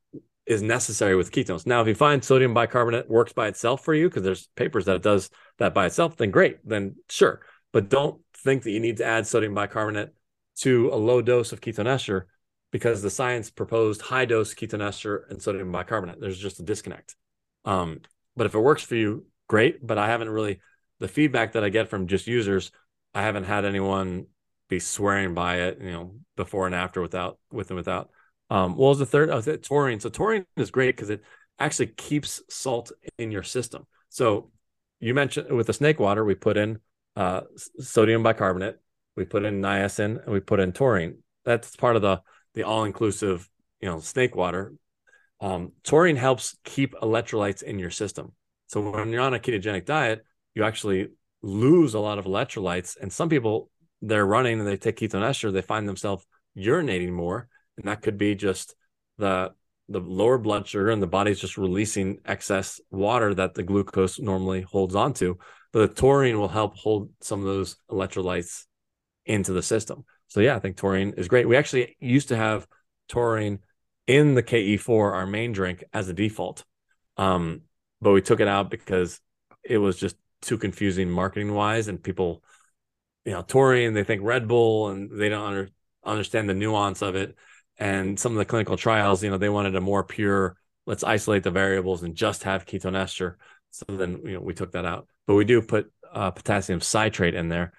is necessary with ketones. Now, if you find sodium bicarbonate works by itself for you, because there's papers that it does that by itself, then great, then sure. But don't think that you need to add sodium bicarbonate to a low dose of ketone ester because the science proposed high dose ketone ester and sodium bicarbonate. There's just a disconnect. Um, but if it works for you, great. But I haven't really the feedback that I get from just users. I haven't had anyone be swearing by it, you know, before and after without with and without. Um, what was the third? Oh, taurine. So taurine is great because it actually keeps salt in your system. So you mentioned with the snake water, we put in uh, sodium bicarbonate, we put in niacin, and we put in taurine. That's part of the the all inclusive, you know, snake water. Um, taurine helps keep electrolytes in your system. So when you're on a ketogenic diet, you actually lose a lot of electrolytes. And some people, they're running and they take ketone ester, they find themselves urinating more, and that could be just the the lower blood sugar and the body's just releasing excess water that the glucose normally holds onto. But the taurine will help hold some of those electrolytes into the system. So yeah, I think taurine is great. We actually used to have taurine in the KE4, our main drink, as a default. Um, but we took it out because it was just too confusing marketing wise and people you know taurine they think red bull and they don't under, understand the nuance of it and some of the clinical trials you know they wanted a more pure let's isolate the variables and just have ketone ester so then you know we took that out but we do put uh, potassium citrate in there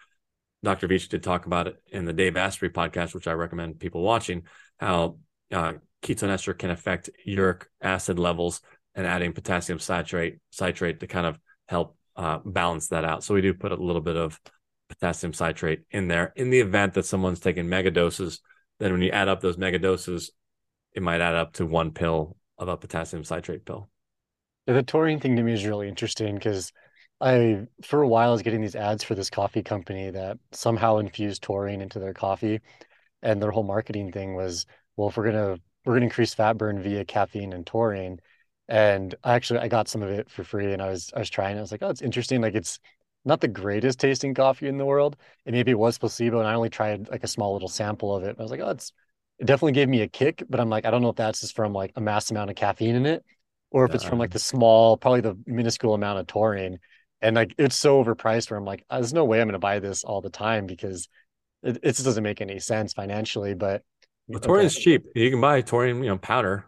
dr veech did talk about it in the dave asprey podcast which i recommend people watching how uh, ketone ester can affect uric acid levels and adding potassium citrate citrate to kind of help uh, balance that out. So we do put a little bit of potassium citrate in there in the event that someone's taking mega doses. Then when you add up those mega doses, it might add up to one pill of a potassium citrate pill. The taurine thing to me is really interesting because I, for a while, was getting these ads for this coffee company that somehow infused taurine into their coffee, and their whole marketing thing was, well, if we're gonna we're gonna increase fat burn via caffeine and taurine, and I actually I got some of it for free and I was I was trying. It. I was like, oh, it's interesting. Like it's not the greatest tasting coffee in the world. And maybe it was placebo and I only tried like a small little sample of it. I was like, oh, it's it definitely gave me a kick, but I'm like, I don't know if that's just from like a mass amount of caffeine in it or if it's from like uh-huh. the small, probably the minuscule amount of taurine. And like it's so overpriced where I'm like, there's no way I'm gonna buy this all the time because it, it just doesn't make any sense financially. But well, taurine is cheap. You can buy taurine, you know, powder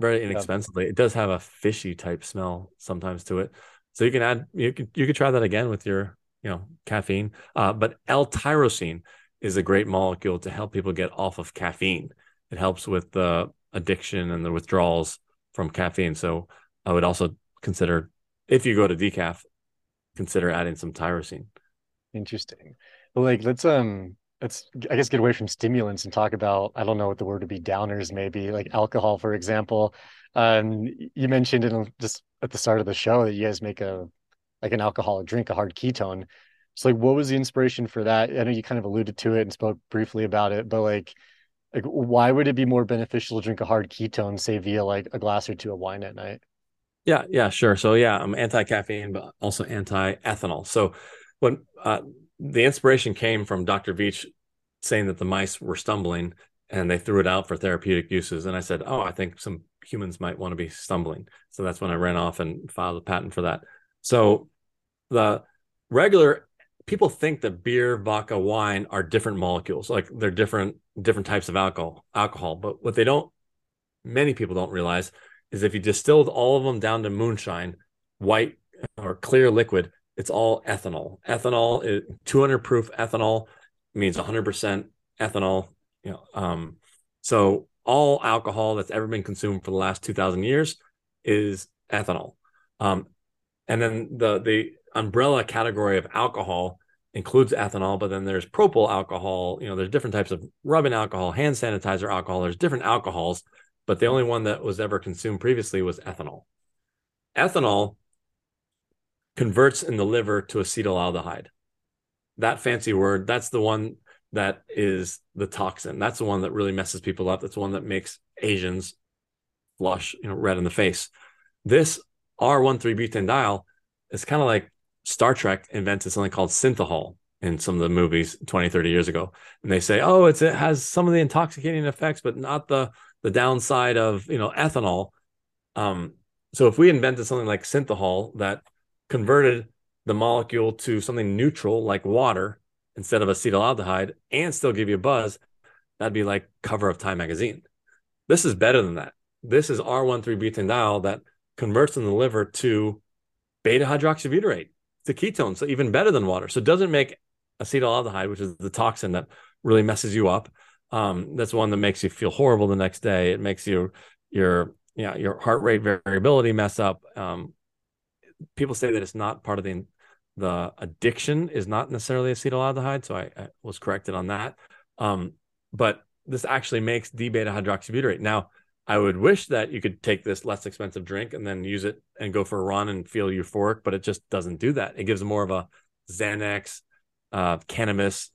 very inexpensively. Yeah. It does have a fishy type smell sometimes to it. So you can add you could you could try that again with your you know caffeine. Uh, but L-tyrosine is a great molecule to help people get off of caffeine. It helps with the addiction and the withdrawals from caffeine. So I would also consider if you go to decaf, consider adding some tyrosine. Interesting. Like let's um let's I guess get away from stimulants and talk about I don't know what the word would be downers maybe like alcohol for example. Um, you mentioned in just at the start of the show that you guys make a like an alcoholic drink, a hard ketone. So like, what was the inspiration for that? I know you kind of alluded to it and spoke briefly about it, but like, like why would it be more beneficial to drink a hard ketone, say via like a glass or two of wine at night? Yeah, yeah, sure. So yeah, I'm anti-caffeine, but also anti-ethanol. So when uh, the inspiration came from Dr. Veech saying that the mice were stumbling and they threw it out for therapeutic uses. And I said, Oh, I think some humans might want to be stumbling. So that's when I ran off and filed a patent for that. So the regular people think that beer, vodka, wine are different molecules, like they're different different types of alcohol, alcohol. But what they don't many people don't realize is if you distilled all of them down to moonshine, white or clear liquid, it's all ethanol. Ethanol is 200 proof ethanol means 100% ethanol. You know, um, so all alcohol that's ever been consumed for the last 2,000 years is ethanol. Um, and then the the umbrella category of alcohol includes ethanol, but then there's propyl alcohol. You know, there's different types of rubbing alcohol, hand sanitizer alcohol. There's different alcohols, but the only one that was ever consumed previously was ethanol. Ethanol converts in the liver to acetaldehyde. That fancy word, that's the one that is the toxin. That's the one that really messes people up. That's the one that makes Asians flush, you know, red in the face. This R13-butanediol is kind of like Star Trek invented something called synthehol in some of the movies 20, 30 years ago. And they say, oh, it's, it has some of the intoxicating effects, but not the, the downside of, you know, ethanol. Um, so if we invented something like synthehol that converted the molecule to something neutral like water instead of acetaldehyde and still give you a buzz, that'd be like cover of Time magazine. This is better than that. This is R13-butanediol that converts in the liver to beta hydroxybutyrate, to ketone, so even better than water. So it doesn't make acetaldehyde, which is the toxin that really messes you up. Um, that's one that makes you feel horrible the next day. It makes you your yeah your heart rate variability mess up. Um, people say that it's not part of the the addiction is not necessarily acetaldehyde, so I, I was corrected on that. Um, but this actually makes D beta hydroxybutyrate. Now, I would wish that you could take this less expensive drink and then use it and go for a run and feel euphoric, but it just doesn't do that. It gives more of a Xanax, uh, cannabis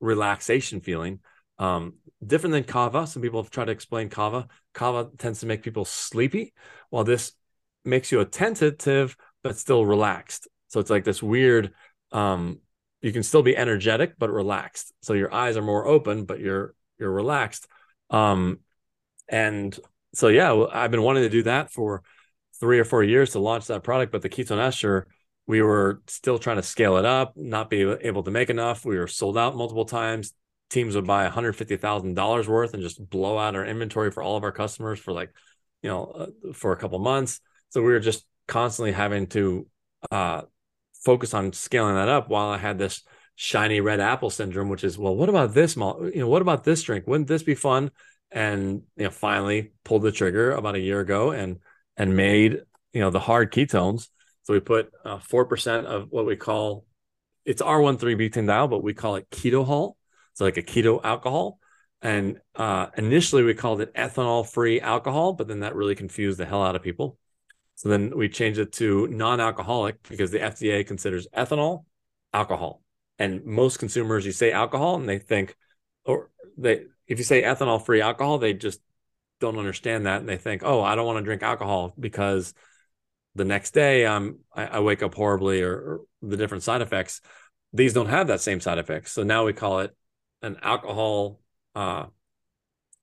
relaxation feeling. Um, different than kava. Some people have tried to explain kava. Kava tends to make people sleepy, while this makes you attentive but still relaxed. So it's like this weird. Um, you can still be energetic but relaxed. So your eyes are more open, but you're you're relaxed. Um, and so yeah, I've been wanting to do that for three or four years to launch that product, but the ketone ester, we were still trying to scale it up, not be able to make enough. We were sold out multiple times. Teams would buy $150,000 worth and just blow out our inventory for all of our customers for like, you know, uh, for a couple months. So we were just constantly having to uh, focus on scaling that up while I had this shiny red apple syndrome, which is, well, what about this? Mall? You know, what about this drink? Wouldn't this be fun? And you know, finally pulled the trigger about a year ago and and made you know the hard ketones. So we put uh, four uh, percent of what we call it's R13-butanediol, but we call it ketohol. So like a keto alcohol. And uh, initially we called it ethanol-free alcohol, but then that really confused the hell out of people. So then we changed it to non-alcoholic because the FDA considers ethanol alcohol and most consumers you say alcohol and they think or they if you say ethanol free alcohol they just don't understand that and they think oh i don't want to drink alcohol because the next day um, I, I wake up horribly or, or, the different side effects these don't have that same side effects so now we call it an alcohol uh,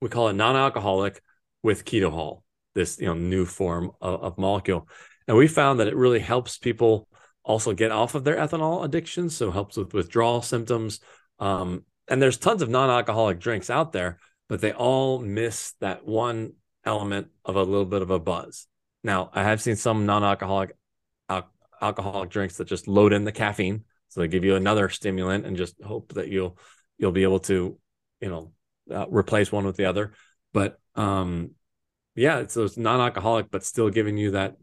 we call it non-alcoholic with ketohol this you know new form of, of molecule and we found that it really helps people also get off of their ethanol addiction. So helps with withdrawal symptoms. Um, and there's tons of non-alcoholic drinks out there, but they all miss that one element of a little bit of a buzz. Now, I have seen some non-alcoholic al- alcoholic drinks that just load in the caffeine, so they give you another stimulant and just hope that you'll you'll be able to, you know, uh, replace one with the other. But um, yeah, so it's non-alcoholic, but still giving you that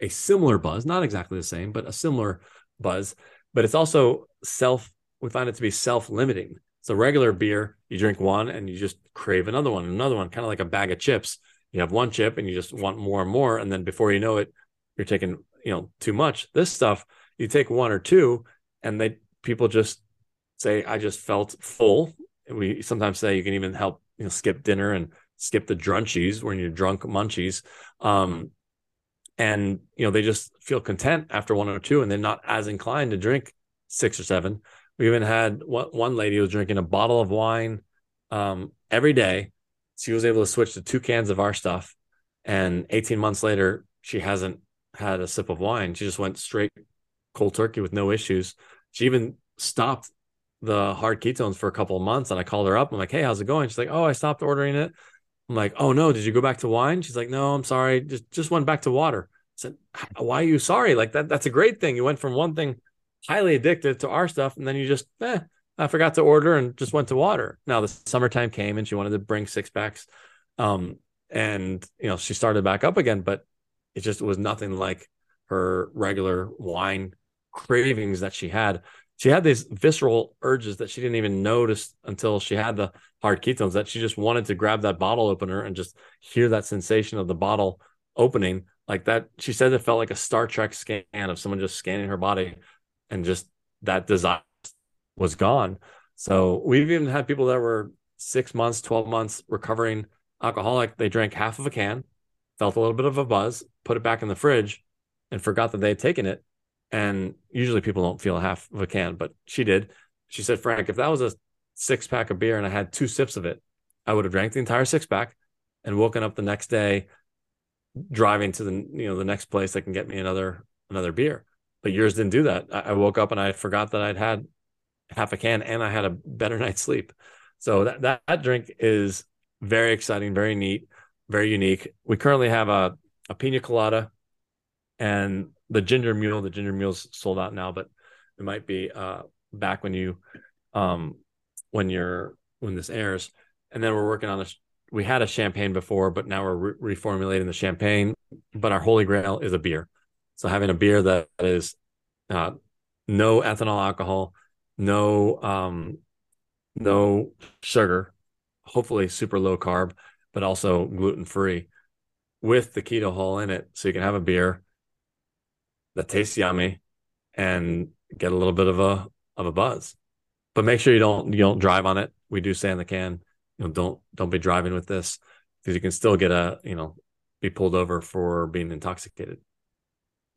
a similar buzz, not exactly the same, but a similar buzz. But it's also self, we find it to be self limiting. So, regular beer, you drink one and you just crave another one, another one, kind of like a bag of chips. You have one chip and you just want more and more. And then before you know it, you're taking, you know, too much. This stuff, you take one or two and they, people just say, I just felt full. We sometimes say you can even help, you know, skip dinner and skip the drunchies when you're drunk munchies. Um, and you know they just feel content after one or two and they're not as inclined to drink six or seven we even had one, lady who was drinking a bottle of wine um, every day she was able to switch to two cans of our stuff and 18 months later she hasn't had a sip of wine she just went straight cold turkey with no issues she even stopped the hard ketones for a couple of months and i called her up i'm like hey how's it going she's like oh i stopped ordering it I'm like, oh no, did you go back to wine? She's like, no, I'm sorry, just just went back to water. I said, why are you sorry? Like that, that's a great thing. You went from one thing highly addictive to our stuff, and then you just, eh, I forgot to order and just went to water. Now the summertime came and she wanted to bring six packs. Um, and you know, she started back up again, but it just was nothing like her regular wine cravings that she had she had these visceral urges that she didn't even notice until she had the hard ketones that she just wanted to grab that bottle opener and just hear that sensation of the bottle opening. Like that she said it felt like a star trek scan of someone just scanning her body and just that desire was gone. So we've even had people that were six months 12 months recovering alcoholic. They drank half of a can felt a little bit of a buzz put it back in the fridge and forgot that they had taken it and usually people don't feel half of a can, but she did. She said, Frank, if that was a six pack of beer and I had two sips of it, I would have drank the entire six pack and woken up the next day driving to the you know the next place that can get me another another beer. But yours didn't do that. I, woke up and I forgot that I'd had half a can and I had a better night's sleep. So that, that, that drink is very exciting, very neat, very unique. We currently have a, a pina colada and the ginger mule. The ginger mule's sold out now, but it might be uh, back when you um, when you're when this airs. And then we're working on this. We had a champagne before, but now we're re- reformulating the champagne. But our holy grail is a beer. So having a beer that is uh, no ethanol alcohol, no um, no sugar, hopefully super low carb, but also gluten free with the ketohol in it. So you can have a beer that tastes yummy and get a little bit of a of a buzz. But make sure you don't you don't drive on it. We do say in the can, you know, don't don't be driving with this because you can still get a, you know, be pulled over for being intoxicated.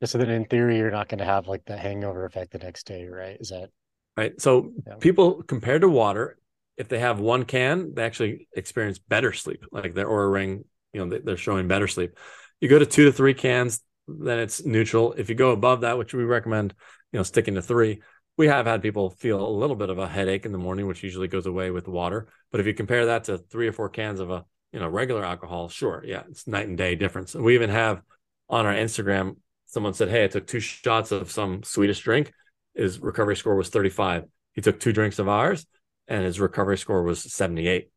So then in theory you're not going to have like the hangover effect the next day, right? Is that right? So yeah. people compared to water, if they have one can, they actually experience better sleep. Like their Oura ring, you know, they're showing better sleep. You go to two to three cans, then it's neutral. If you go above that, which we recommend, you know, sticking to three, we have had people feel a little bit of a headache in the morning, which usually goes away with water. But if you compare that to three or four cans of a, you know, regular alcohol, sure, yeah, it's night and day difference. We even have on our Instagram, someone said, Hey, I took two shots of some Swedish drink. His recovery score was 35. He took two drinks of ours and his recovery score was 78.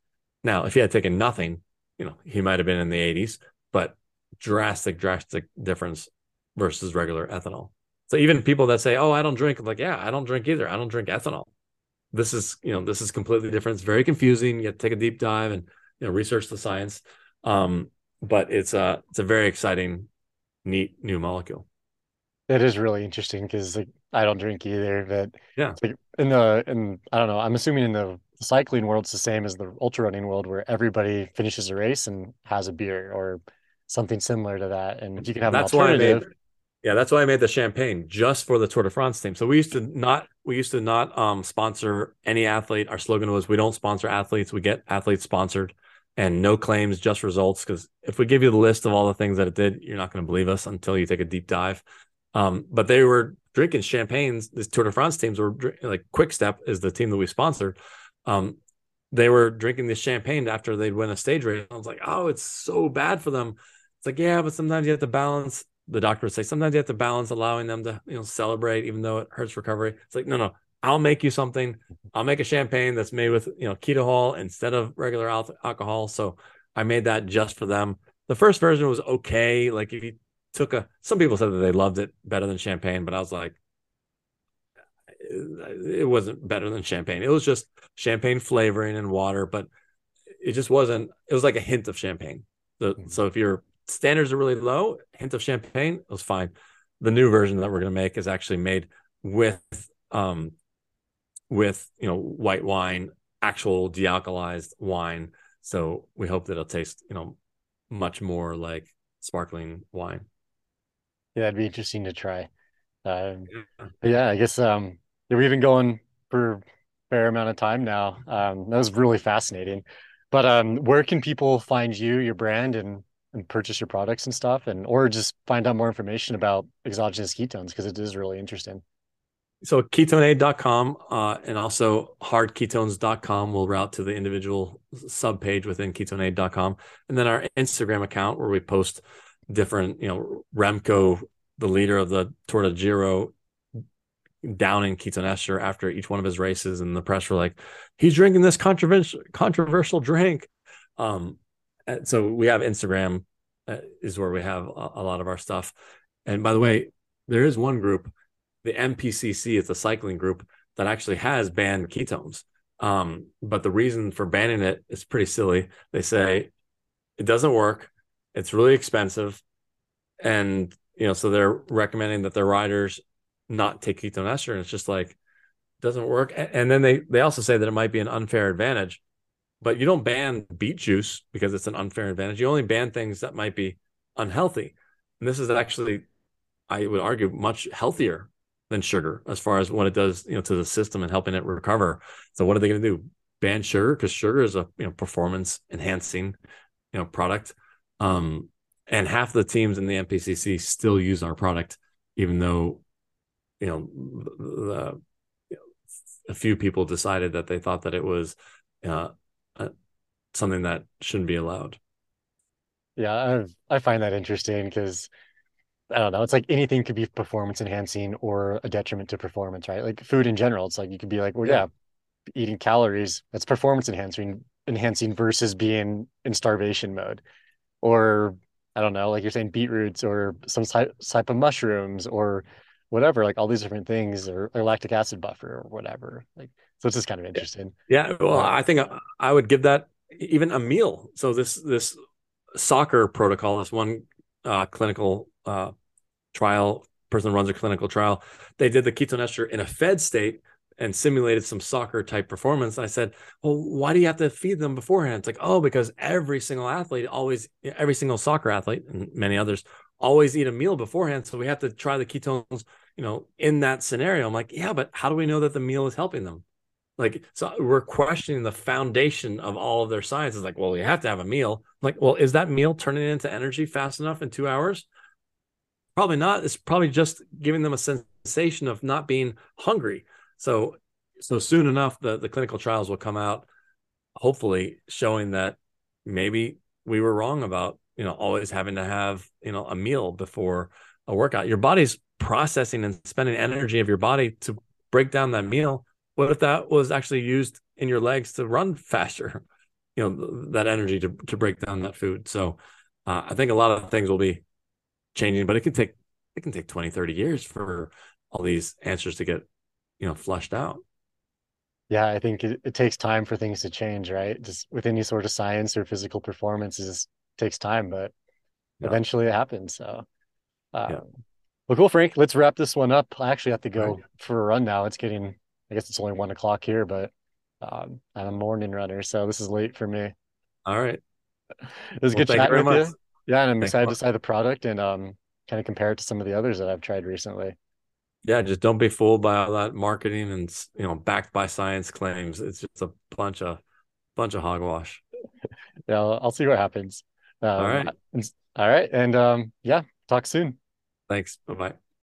Now, if he had taken nothing, you know, he might have been in the 80s, but drastic, drastic difference versus regular ethanol. So even people that say, "Oh, I don't drink," I'm like, "Yeah, I don't drink either. I don't drink ethanol." This is, you know, this is completely different. It's very confusing. You have to take a deep dive and you know research the science. Um, but it's a it's a very exciting, neat new molecule. It is really interesting because like I don't drink either, but yeah, like in the in I don't know. I'm assuming in the cycling world, it's the same as the ultra running world, where everybody finishes a race and has a beer or something similar to that. And if you can have that's an alternative. Why I made, yeah, that's why I made the champagne just for the Tour de France team. So we used to not we used to not um, sponsor any athlete. Our slogan was we don't sponsor athletes, we get athletes sponsored and no claims, just results. Because if we give you the list of all the things that it did, you're not going to believe us until you take a deep dive. Um, but they were drinking champagnes. This Tour de France teams were like Quick Step is the team that we sponsored. Um, they were drinking this champagne after they'd win a stage race. I was like, oh, it's so bad for them. It's like, yeah, but sometimes you have to balance. The doctor would say sometimes you have to balance allowing them to, you know, celebrate even though it hurts recovery. It's like, no, no, I'll make you something. I'll make a champagne that's made with, you know, ketohol instead of regular alcohol. So I made that just for them. The first version was okay. Like if you took a, some people said that they loved it better than champagne, but I was like, it wasn't better than champagne. It was just champagne flavoring and water, but it just wasn't. It was like a hint of champagne. So, mm-hmm. so if you're standards are really low. Hint of champagne, it was fine. The new version that we're going to make is actually made with um with you know white wine, actual dealcoholized wine. So we hope that it'll taste you know much more like sparkling wine. Yeah, that'd be interesting to try. Um, yeah, I guess um, we've been going for a fair amount of time now. Um, that was really fascinating. But um, where can people find you, your brand, and and purchase your products and stuff and or just find out more information about exogenous ketones because it is really interesting. So ketoneaid.com uh, and also hardketones.com will route to the individual sub page within ketoneaid.com and then our instagram account where we post different you know remco the leader of the tour de giro downing ketone ester after each one of his races and the press were like he's drinking this controversial controversial drink. Um so we have Instagram uh, is where we have a, a, lot of our stuff. And by the way, there is one group, the MPCC, it's a cycling group that actually has banned ketones. Um, but the reason for banning it is pretty silly. They say it doesn't work, it's really expensive, and you know, so they're recommending that their riders not take ketone ester. And it's just like doesn't work. And then they they also say that it might be an unfair advantage but you don't ban beet juice because it's an unfair advantage. You only ban things that might be unhealthy. And this is actually, I would argue, much healthier than sugar as far as what it does, you know, to the system and helping it recover. So what are they going to do? Ban sugar because sugar is a you know performance enhancing, you know, product. Um, and half the teams in the MPCC still use our product, even though, you know, the, a few people decided that they thought that it was uh, something that shouldn't be allowed. Yeah, I, I find that interesting because I don't know. It's like anything could be performance enhancing or a detriment to performance, right? Like food in general, it's like you could be like, well, yeah, yeah eating calories, that's performance enhancing enhancing versus being in starvation mode. Or I don't know, like you're saying beetroots or some type, type of mushrooms or whatever, like all these different things or, or lactic acid buffer or whatever. Like so it's just kind of interesting. Yeah, well, I think I would give that even a meal. So this this soccer protocol, this one uh, clinical uh, trial person runs a clinical trial. They did the ketone ester in a fed state and simulated some soccer type performance. I said, well, why do you have to feed them beforehand? It's like, oh, because every single athlete always, every single soccer athlete and many others always eat a meal beforehand. So we have to try the ketones, you know, in that scenario. I'm like, yeah, but how do we know that the meal is helping them? Like, so we're questioning the foundation of all of their science. Is like, well, you have to have a meal. I'm like, well, is that meal turning into energy fast enough in two hours? Probably not. It's probably just giving them a sensation of not being hungry. So, so soon enough, the the clinical trials will come out, hopefully showing that maybe we were wrong about you know always having to have you know a meal before a workout. Your body's processing and spending energy of your body to break down that meal. What if that was actually used in your legs to run faster? You know that energy to to break down that food. So uh, I think a lot of things will be changing, but it can take it can take 20, 30 years for all these answers to get, you know, flushed out. Yeah, I think it, it takes time for things to change, right? Just with any sort of science or physical performance, it just takes time, but yeah. eventually it happens. So, um, yeah. well, cool, Frank. Let's wrap this one up. I actually have to go right. for a run now. It's getting, I guess it's only one o'clock here, but um, I'm a morning runner, so this is late for me. All right. It was well, good chatting with much. you. Yeah, and I'm excited to try the product and um kind of compare it to some of the others that I've tried recently. Yeah, just don't be fooled by all that marketing and you know backed by science claims. It's just a bunch of bunch of hogwash. yeah, I'll, I'll see what happens. Um, all right. All right, and um, yeah, talk soon. Thanks. Bye bye.